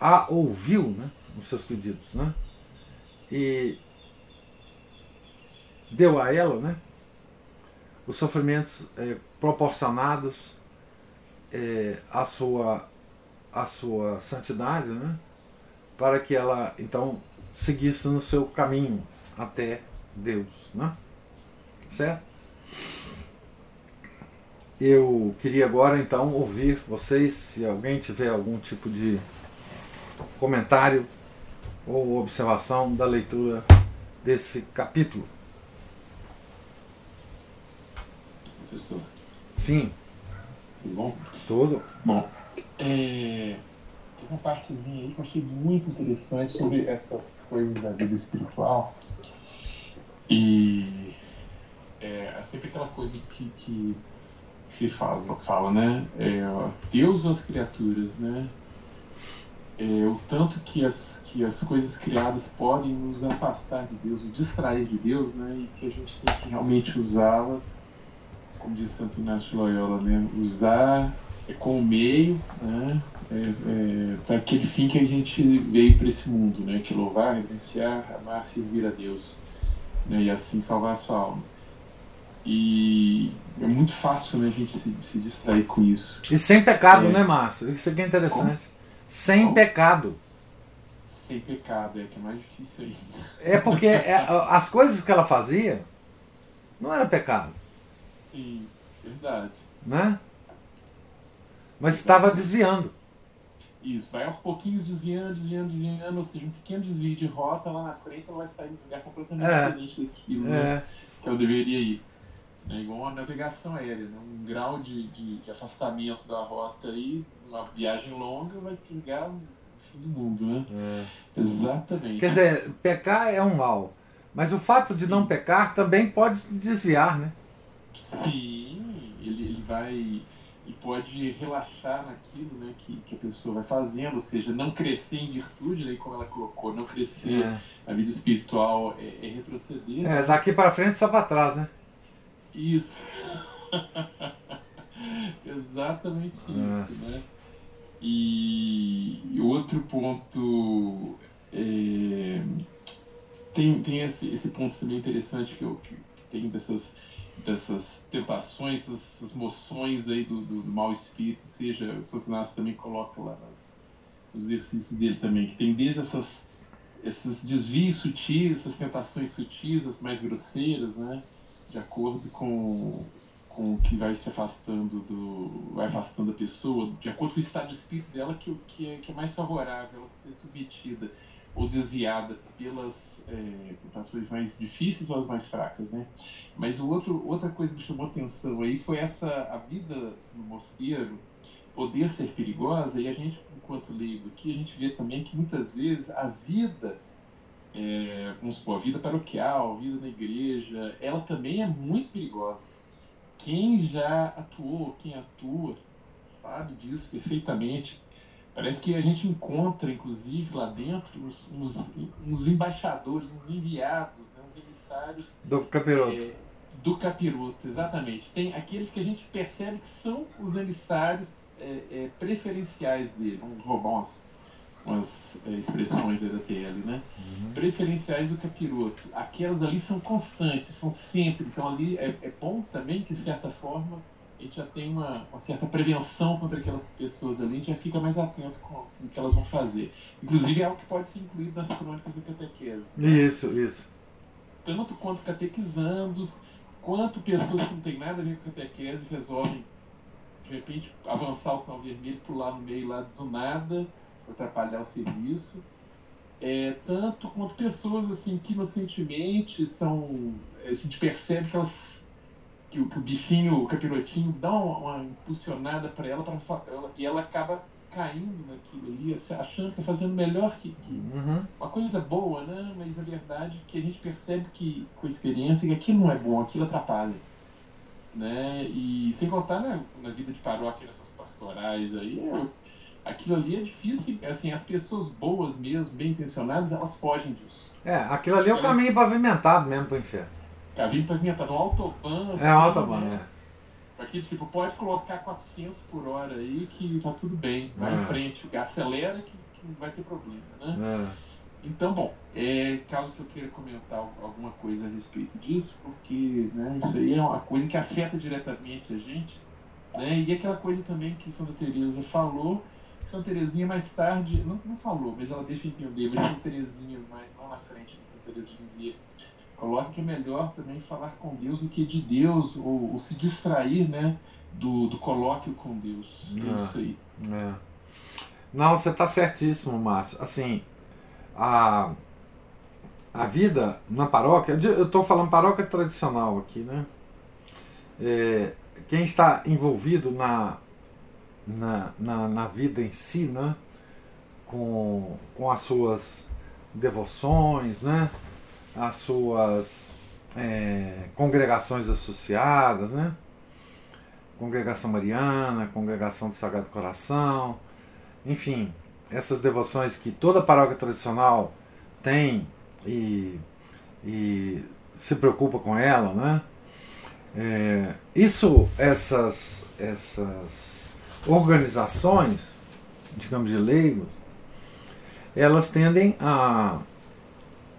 a ouviu né, os seus pedidos. Né, e deu a ela né, os sofrimentos é, proporcionados é, à, sua, à sua santidade, né, para que ela então seguisse no seu caminho até Deus. Né? Certo? Eu queria agora então ouvir vocês, se alguém tiver algum tipo de comentário ou observação da leitura desse capítulo. professor? Sim. Tudo bom? Tudo. Bom, é, uma partezinha aí que eu achei muito interessante sobre essas coisas da vida espiritual. E é, é sempre aquela coisa que, que se faz, fala, né? É, Deus ou as criaturas, né? É, o tanto que as, que as coisas criadas podem nos afastar de Deus, nos distrair de Deus, né? E que a gente tem que realmente usá-las como diz Santo Inácio de Loyola, né? usar é com o meio né? É, é, para aquele fim que a gente veio para esse mundo, né? que louvar, reverenciar, amar, servir a Deus né? e assim salvar a sua alma. E é muito fácil né, a gente se, se distrair com isso. E sem pecado, é. né, Márcio? Isso aqui é interessante. Como? Sem Como? pecado. Sem pecado, é que é mais difícil ainda. É porque é, as coisas que ela fazia não era pecado. Sim, verdade. Né? Mas estava desviando. Isso, vai aos pouquinhos desviando, desviando, desviando, ou seja, um pequeno desvio de rota lá na frente, ela vai sair de um lugar completamente é. diferente daquilo é. né, que ela deveria ir. É igual uma navegação aérea, né? um grau de, de, de, afastamento da rota aí, uma viagem longa vai pegar o fim do mundo, né? É. Exatamente. Quer dizer, pecar é um mal, mas o fato de Sim. não pecar também pode desviar, né? Sim, ele, ele vai e pode relaxar naquilo né, que, que a pessoa vai fazendo, ou seja, não crescer em virtude, né, como ela colocou, não crescer é. a vida espiritual é, é retroceder. É, daqui para frente só para trás, né? Isso. Exatamente é. isso, né? E, outro ponto é, tem, tem esse, esse ponto também interessante que eu que, que tem dessas dessas tentações, essas moções aí do, do, do mau espírito, seja, o Santo também coloca lá nas, nos exercícios dele também, que tem desde essas, esses desvios sutis, essas tentações sutis, as mais grosseiras, né, de acordo com, com o que vai se afastando do vai afastando a pessoa, de acordo com o estado de espírito dela que, que, é, que é mais favorável ela ser submetida ou desviada pelas é, tentações mais difíceis ou as mais fracas, né? Mas o outro, outra coisa que chamou atenção aí foi essa a vida no mosteiro poder ser perigosa e a gente, enquanto leigo aqui, a gente vê também que muitas vezes a vida, é, vamos supor, a vida paroquial, a vida na igreja, ela também é muito perigosa. Quem já atuou, quem atua, sabe disso perfeitamente Parece que a gente encontra, inclusive, lá dentro, uns, uns, uns embaixadores, uns enviados, né, uns emissários. Do capiroto. É, do capiroto, exatamente. Tem aqueles que a gente percebe que são os emissários é, é, preferenciais dele. Vamos roubar umas, umas é, expressões aí da TL, né? Uhum. Preferenciais do capiroto. Aquelas ali são constantes, são sempre. Então ali é, é bom também que, de certa forma, a gente já tem uma, uma, certa prevenção contra aquelas pessoas ali, a gente já fica mais atento com o que elas vão fazer. Inclusive é algo que pode ser incluído nas crônicas da catequese. Né? Isso, isso. Tanto quanto catequizandos, quanto pessoas que não têm nada a ver com catequese resolvem, de repente, avançar o sinal vermelho, pular no meio lá do nada, atrapalhar o serviço. É, tanto quanto pessoas assim que inocentemente são. A gente percebe que elas que, o, que o bichinho, o capirotinho, dá uma, uma impulsionada para ela, pra, ela e ela acaba caindo naquilo ali, achando que está fazendo melhor que, que uhum. uma coisa boa, né? Mas na verdade que a gente percebe que com a experiência que aquilo não é bom, aquilo atrapalha, né? E sem contar né, na vida de paróquia, nessas pastorais aí, é, aquilo ali é difícil, assim, as pessoas boas mesmo, bem intencionadas, elas fogem disso. É, aquilo ali é o elas... caminho pavimentado mesmo para o inferno. Caminho pavimentado, um autobahn. Assim, é, autobahn, né? é. Aqui, tipo, pode colocar 400 por hora aí que tá tudo bem, vai é. em frente, acelera que, que não vai ter problema, né? É. Então, bom, é, caso eu queira comentar alguma coisa a respeito disso, porque né, isso aí é uma coisa que afeta diretamente a gente, né? E aquela coisa também que Santa Teresa falou, Santa Teresinha mais tarde, não, não falou, mas ela deixa entender, mas Santa Teresinha mais lá na frente, Santa Teresa dizia coloca que é melhor também falar com Deus do que de Deus, ou, ou se distrair, né? Do, do colóquio com Deus. É, é isso aí. É. Não, você está certíssimo, Márcio. Assim, a, a vida na paróquia, eu estou falando paróquia tradicional aqui, né? É, quem está envolvido na, na, na, na, vida em si, né? Com, com as suas devoções, né? As suas é, congregações associadas, né? Congregação Mariana, Congregação do Sagrado Coração, enfim, essas devoções que toda paróquia tradicional tem e, e se preocupa com ela, né? É, isso, essas, essas organizações, digamos de leigos, elas tendem a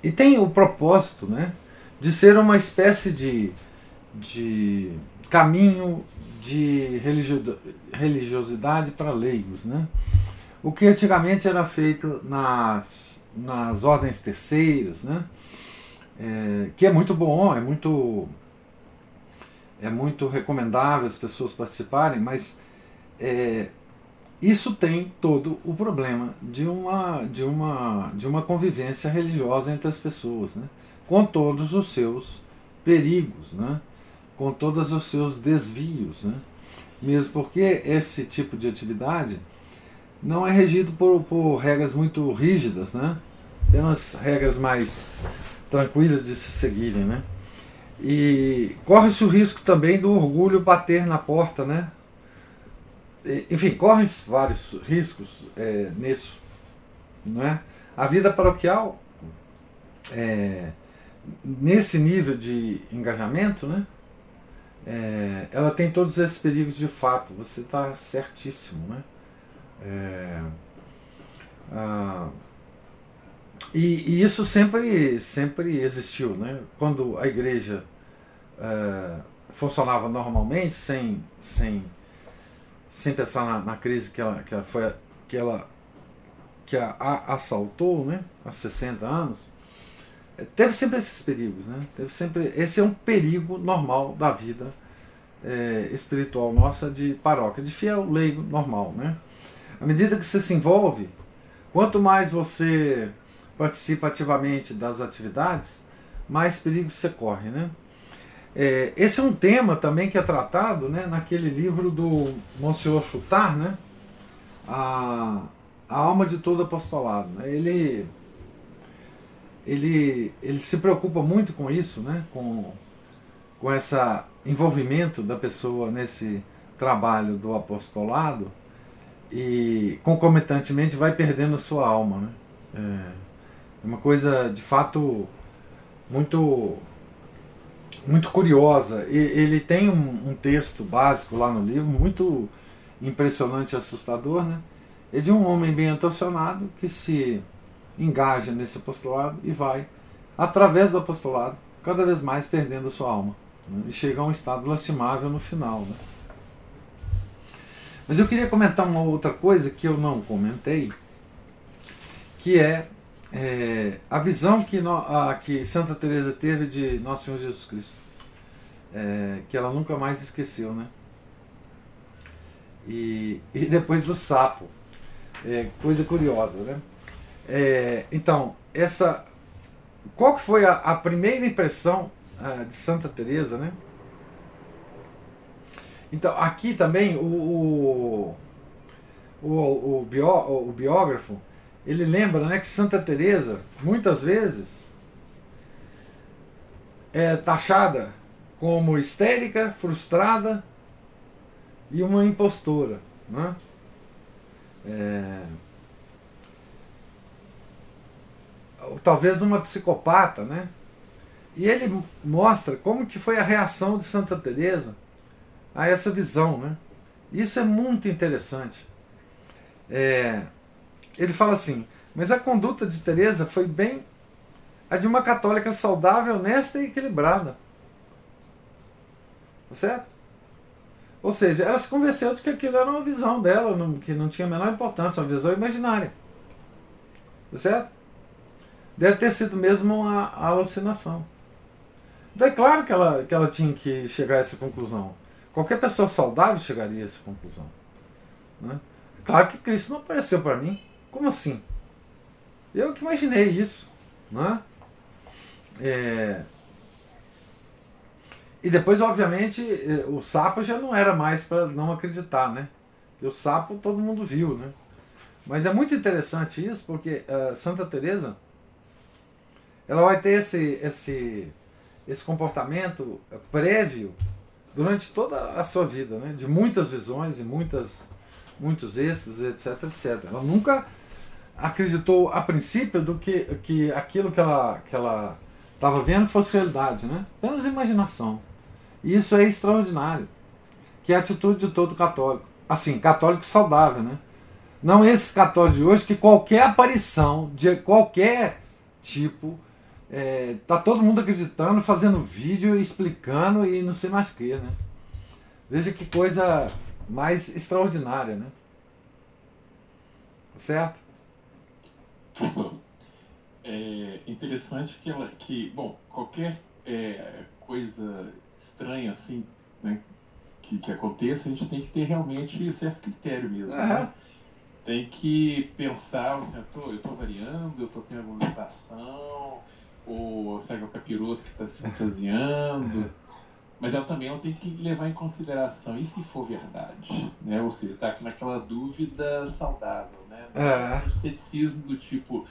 e tem o propósito né, de ser uma espécie de, de caminho de religio, religiosidade para leigos. Né? O que antigamente era feito nas, nas ordens terceiras, né? É, que é muito bom, é muito, é muito recomendável as pessoas participarem, mas é, isso tem todo o problema de uma, de uma, de uma convivência religiosa entre as pessoas, né? com todos os seus perigos, né? com todos os seus desvios. Né? Mesmo porque esse tipo de atividade não é regido por, por regras muito rígidas, né? apenas regras mais tranquilas de se seguirem. Né? E corre-se o risco também do orgulho bater na porta né? Enfim, correm vários riscos é, nisso. Não é? A vida paroquial, é, nesse nível de engajamento, né, é, ela tem todos esses perigos de fato. Você está certíssimo. Né? Ah, e, e, isso sempre, sempre existiu. Né? Quando a igreja é, funcionava normalmente, sem, sem sem pensar na, na, crise que ela, que ela foi que ela que a, a, assaltou né, há 60 anos, é, teve sempre esses perigos. Né? Teve sempre, esse é um perigo normal da vida é, espiritual nossa de paróquia, de fiel leigo normal. Né? À medida que você se envolve, quanto mais você participa ativamente das atividades, mais perigo você corre. Né? É, esse é um tema também que é tratado né, naquele livro do Monsenhor Chutar, né, a, a alma de todo apostolado. Né? Ele, ele, ele se preocupa muito com isso, né, com, com esse envolvimento da pessoa nesse trabalho do apostolado e concomitantemente vai perdendo a sua alma. Né? É uma coisa de fato muito muito curiosa. E, ele tem um, um, texto básico lá no livro, muito impressionante e assustador, né? é de um homem bem intencionado que se engaja nesse apostolado e vai, através do apostolado, cada vez mais perdendo a sua alma. Né? E chega a um estado lastimável no final. Né? Mas eu queria comentar uma outra coisa que eu não comentei, que é, é a visão que, no, a, que Santa Teresa teve de Nosso Senhor Jesus Cristo, é, que ela nunca mais esqueceu, né? E, e depois do sapo, é, coisa curiosa, né? É, então, essa, qual que foi a, a primeira impressão uh, de Santa Teresa, né? Então, aqui também o, o, o, o, o biógrafo ele lembra né, que Santa Teresa muitas vezes é taxada como histérica, frustrada e uma impostora. Né? É, talvez uma psicopata, né? E ele mostra como que foi a reação de Santa Teresa a essa visão, né? Isso é muito interessante. É, ele fala assim: mas a conduta de Teresa foi bem a de uma católica saudável, honesta e equilibrada. Tá certo? Ou seja, ela se convenceu de que aquilo era uma visão dela, que não tinha a menor importância, uma visão imaginária. Tá certo? Deve ter sido mesmo uma alucinação. Então é claro que ela, que ela tinha que chegar a essa conclusão. Qualquer pessoa saudável chegaria a essa conclusão. Né? Claro que Cristo não apareceu para mim. Como assim? Eu que imaginei isso. Né? É... E depois, obviamente, é, o sapo já não era mais para não acreditar, né? Porque o sapo todo mundo viu, né? Mas é muito interessante isso, porque uh, Santa Teresa ela vai ter esse, esse, esse comportamento prévio durante toda a sua vida, né? de muitas visões e muitas, muitos êxtases, etc, etc. Ela nunca acreditou a princípio do que, que aquilo que ela que ela estava vendo fosse realidade, né? apenas imaginação. E isso é extraordinário, que é a atitude de todo católico. Assim, católico saudável, né? Não esses católicos de hoje que qualquer aparição de qualquer tipo é, tá todo mundo acreditando, fazendo vídeo, explicando e não sei mais o que, né? Veja que coisa mais extraordinária, né? Certo? Professor, é interessante que ela, que, bom, qualquer é, coisa estranha assim, né, que, que aconteça, a gente tem que ter realmente certo critério mesmo, uhum. né? Tem que pensar, assim, eu tô, eu tô variando, eu tô tendo alguma estação, ou será que é o capiroto que está se fantasiando? Mas ela também ela tem que levar em consideração, e se for verdade? Né? Ou seja, está naquela dúvida saudável? É. Um ceticismo do tipo,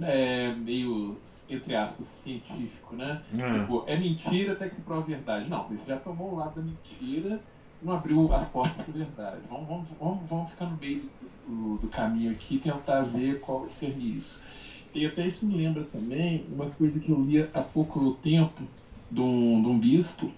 é, meio, entre aspas, científico, né? É. Tipo, é mentira até que se prova verdade. Não, você já tomou o lado da mentira, não abriu as portas para verdade. Vamos, vamos, vamos, vamos ficar no meio do, do, caminho aqui e tentar ver qual seria isso. E até isso me lembra também uma coisa que eu li há pouco tempo de um, de um bispo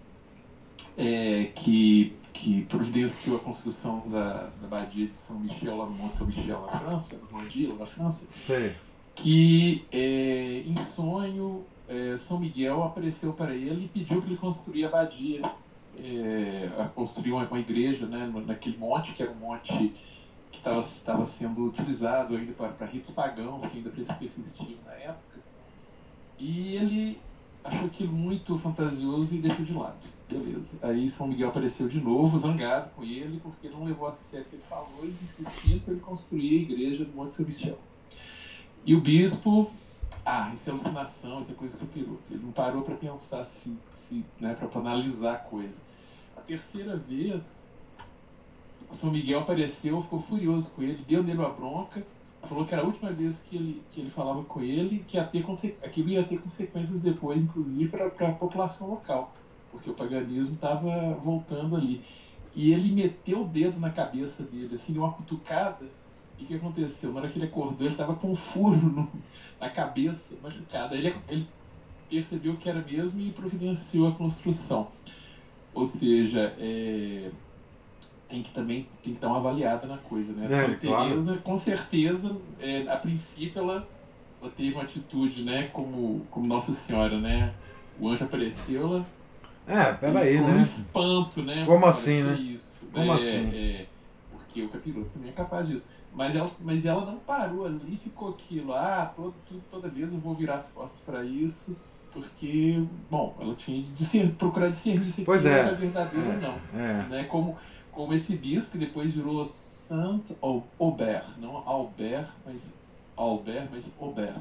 é, que, que providenciou a construção da, da abadia de São Michel, lá no Monte São Michel, na França, no Normandia, lá na França, Sim. que é, em sonho é, São Miguel apareceu para ele e pediu para ele construir a abadia, é, construir uma, uma igreja né, naquele monte, que era um monte que estava sendo utilizado ainda para, para ritos pagãos que ainda persistiam na época. E ele achou aquilo muito fantasioso e deixou de lado. Beleza. Aí São Miguel apareceu de novo, zangado com ele, porque não levou a sério que ele falou e insistia para ele construir a igreja do Monte Michel. E o bispo, ah, isso é alucinação, isso é coisa eu piloto. Ele não parou para pensar, se, se, né, para analisar a coisa. A terceira vez, são Miguel apareceu, ficou furioso com ele, deu nele uma bronca, falou que era a última vez que ele, que ele falava com ele, que ia ter aquilo ia ter consequências depois, inclusive para a população local, porque o paganismo estava voltando ali. E ele meteu o dedo na cabeça dele, assim, uma cutucada, e o que aconteceu? Na hora que ele acordou, ele estava com um furo no, na cabeça, machucado. Ele, ele percebeu que era mesmo e providenciou a construção. Ou seja, é, tem que também tem que dar uma avaliada na coisa, né? É, Santa claro. Teresa, com certeza, é, a princípio ela, ela teve uma atitude, né, como, como Nossa Senhora, né? O anjo apareceu, ela É, peraí, né? um espanto, né? Como assim, né? Isso. Como É, assim? é, porque o capiroto também é capaz disso. Mas ela, mas ela não parou ali e ficou aquilo, ah, todo, toda vez eu vou virar as costas para isso, porque, bom, ela tinha de discernir, procurar discernir se Pois é. era verdadeiro ou não É. né? Como, como esse bispo que depois virou Santo Au- Aubert, não Albert, mas Albert, mas Aubert.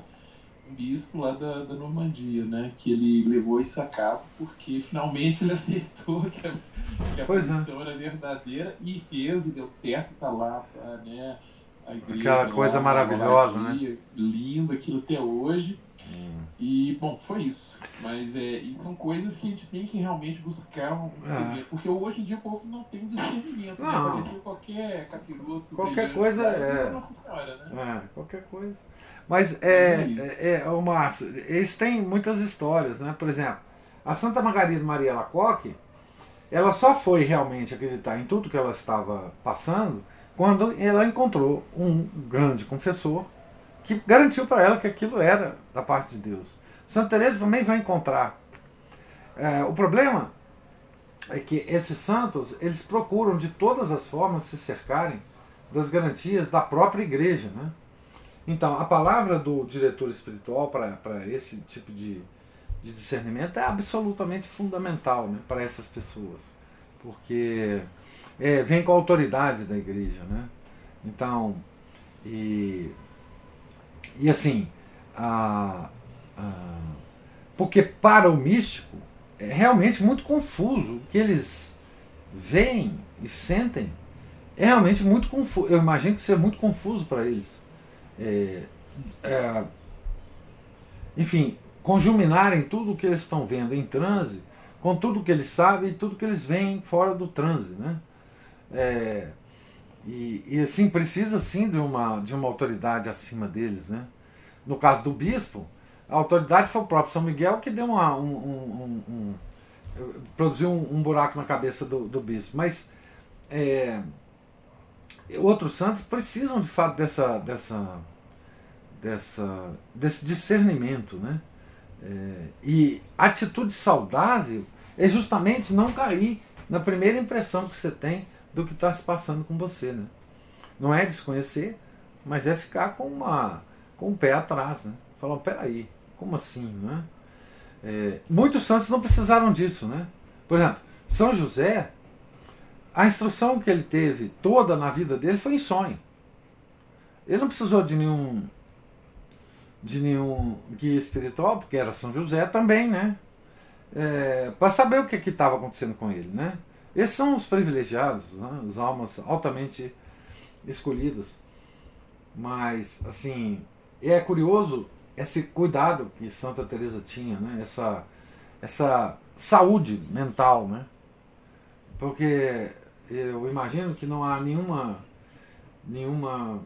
Um bispo lá da, da Normandia, né? Que ele levou isso a cabo porque finalmente ele aceitou que a, que a é. era verdadeira e fez e deu certo, tá lá, tá, né? A igreja Aquela lá, coisa a maravilhosa, né? Lindo aquilo até hoje. Hum. E, bom, foi isso. Mas é, são coisas que a gente tem que realmente buscar um É. discernimento. Porque hoje em dia o povo não tem discernimento. Né? Não. Apareceu qualquer capiroto. Qualquer coisa é- é Nossa Senhora, né? É, qualquer coisa. Mas é, é é, é, ô Márcio, eles têm muitas histórias, né? Por exemplo, a Santa Margarida Maria Lacoque, ela só foi realmente acreditar em tudo que ela estava passando quando ela encontrou um grande confessor que garantiu para ela que aquilo era da parte de Deus. Santa Teresa também vai encontrar. É, o problema é que esses santos eles procuram de todas as formas se cercarem das garantias da própria igreja, né? Então, a palavra do diretor espiritual para esse tipo de, de discernimento é absolutamente fundamental né, para essas pessoas, porque é, vem com a autoridade da igreja. Né? Então, e, e assim, a, a, porque para o místico é realmente muito confuso o que eles veem e sentem. É realmente muito confuso. Eu imagino que seja muito confuso para eles é, é, enfim, conjuminarem tudo o que eles estão vendo em transe com tudo o que eles sabem e tudo que eles veem fora do transe, né? É, e, e assim precisa sim de uma de uma autoridade acima deles, né? No caso do bispo, a autoridade foi o próprio São Miguel que deu uma, um, um, um, um produziu um, buraco na cabeça do, do bispo, mas é, outros santos precisam de fato dessa, dessa, dessa, desse discernimento. Né? É, e atitude saudável é justamente não cair na primeira impressão que você tem do que está se passando com você. Né? Não é desconhecer, mas é ficar com, uma, com o pé atrás. Né? Falar, peraí, como assim? Né? É, muitos santos não precisaram disso. Né? Por exemplo, São José a instrução que ele teve toda na vida dele foi em sonho. Ele não precisou de nenhum de nenhum guia espiritual, porque era São José também, né? É, para saber o que estava acontecendo com ele, né? Esses são os privilegiados, né? as almas altamente escolhidas. Mas, assim, é curioso esse cuidado que Santa Teresa tinha, né? Essa, essa saúde mental, né? Porque eu imagino que não há nenhuma nenhuma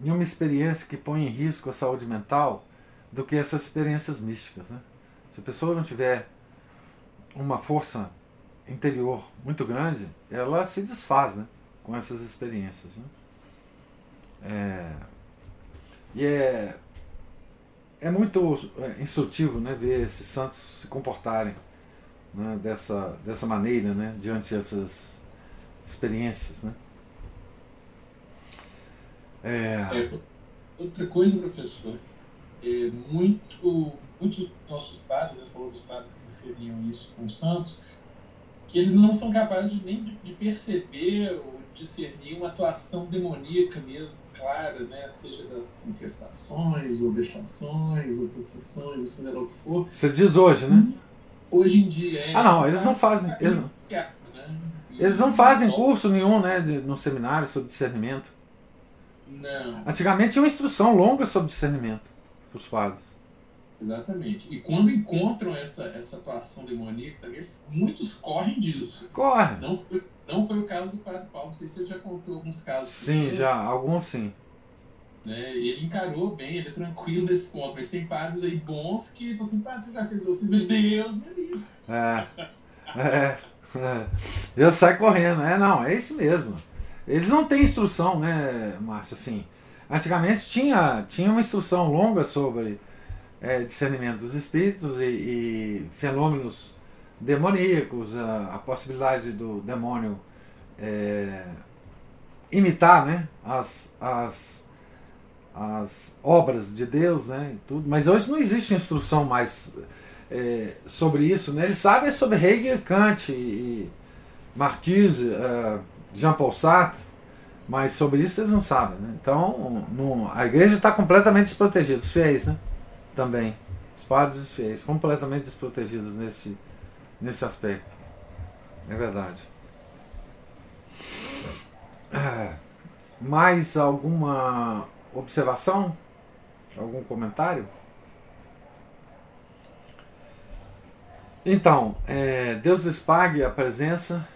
nenhuma experiência que põe em risco a saúde mental do que essas experiências místicas, né? Se a pessoa não tiver uma força interior muito grande, ela se desfaz, né? Com essas experiências, né? É, e é é muito instrutivo, né? Ver esses santos se comportarem né, dessa dessa maneira, né? Diante dessas experiências, né? É... É, outra coisa, professor, é muito, muitos dos nossos padres, você falou dos padres que seriam isso com os santos, que eles não são capazes de, nem de, perceber ou discernir uma atuação demoníaca mesmo, clara, né? seja das infestações, ou vexações, ou possessões, ou seja lá o que for. Você diz hoje, né? Hoje em dia é. Ah, não, eles não fazem. Eles, eles não fazem curso nenhum, né, de, no seminário sobre discernimento. Não. Antigamente tinha uma instrução longa sobre discernimento para os padres. Exatamente. E quando encontram essa, essa atuação demoníaca, talvez muitos correm disso. Corre. Não foi, não foi o caso do padre Paulo. Não sei se você já contou alguns casos. Sim, você, já. Alguns sim. Né? Ele encarou bem, ele é tranquilo nesse ponto. Mas tem padres aí bons que falam assim, padre, você já fez isso? Meu Deus, meu livro. É. É. Eu saio correndo. É, não, é isso mesmo. Eles não têm instrução, né, Márcio? Assim, antigamente tinha, tinha uma instrução longa sobre é, discernimento dos espíritos e, e fenômenos demoníacos, a, a, possibilidade do demônio é, imitar né, as, as, as obras de Deus né, e tudo. Mas hoje não existe instrução mais é, sobre isso. Né? Eles sabem sobre Hegel, Kant e Marcuse, uh, Jean-Paul Sartre, mas sobre isso eles não sabem. Né? Então no, a igreja está completamente desprotegida, os fiéis né? Também. Os padres e os fiéis, completamente desprotegidos nesse, nesse aspecto. É verdade. Ah, mais alguma observação? Algum comentário? Então, é, Deus lhes pague a presença,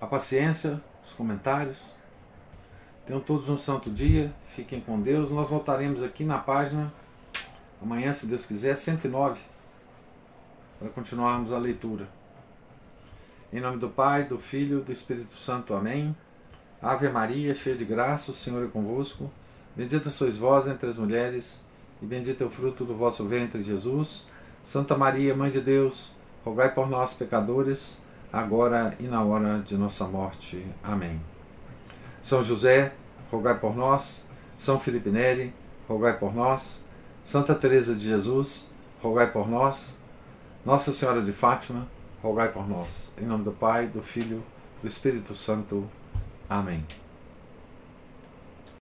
a paciência, os comentários. Tenham todos um santo dia, fiquem com Deus. Nós voltaremos aqui na página, amanhã, se Deus quiser, 109, para continuarmos a leitura. Em nome do Pai, do Filho do Espírito Santo. Amém. Ave Maria, cheia de graça, o Senhor é convosco. Bendita sois vós entre as mulheres, e bendito é o fruto do vosso ventre, Jesus. Santa Maria, Mãe de Deus, rogai por nós, pecadores, agora e na hora de nossa morte. Amém. São José, rogai por nós. São Felipe Neri, rogai por nós. Santa Teresa de Jesus, rogai por nós. Nossa Senhora de Fátima, rogai por nós. Em nome do Pai, do Filho, do Espírito Santo. Amém.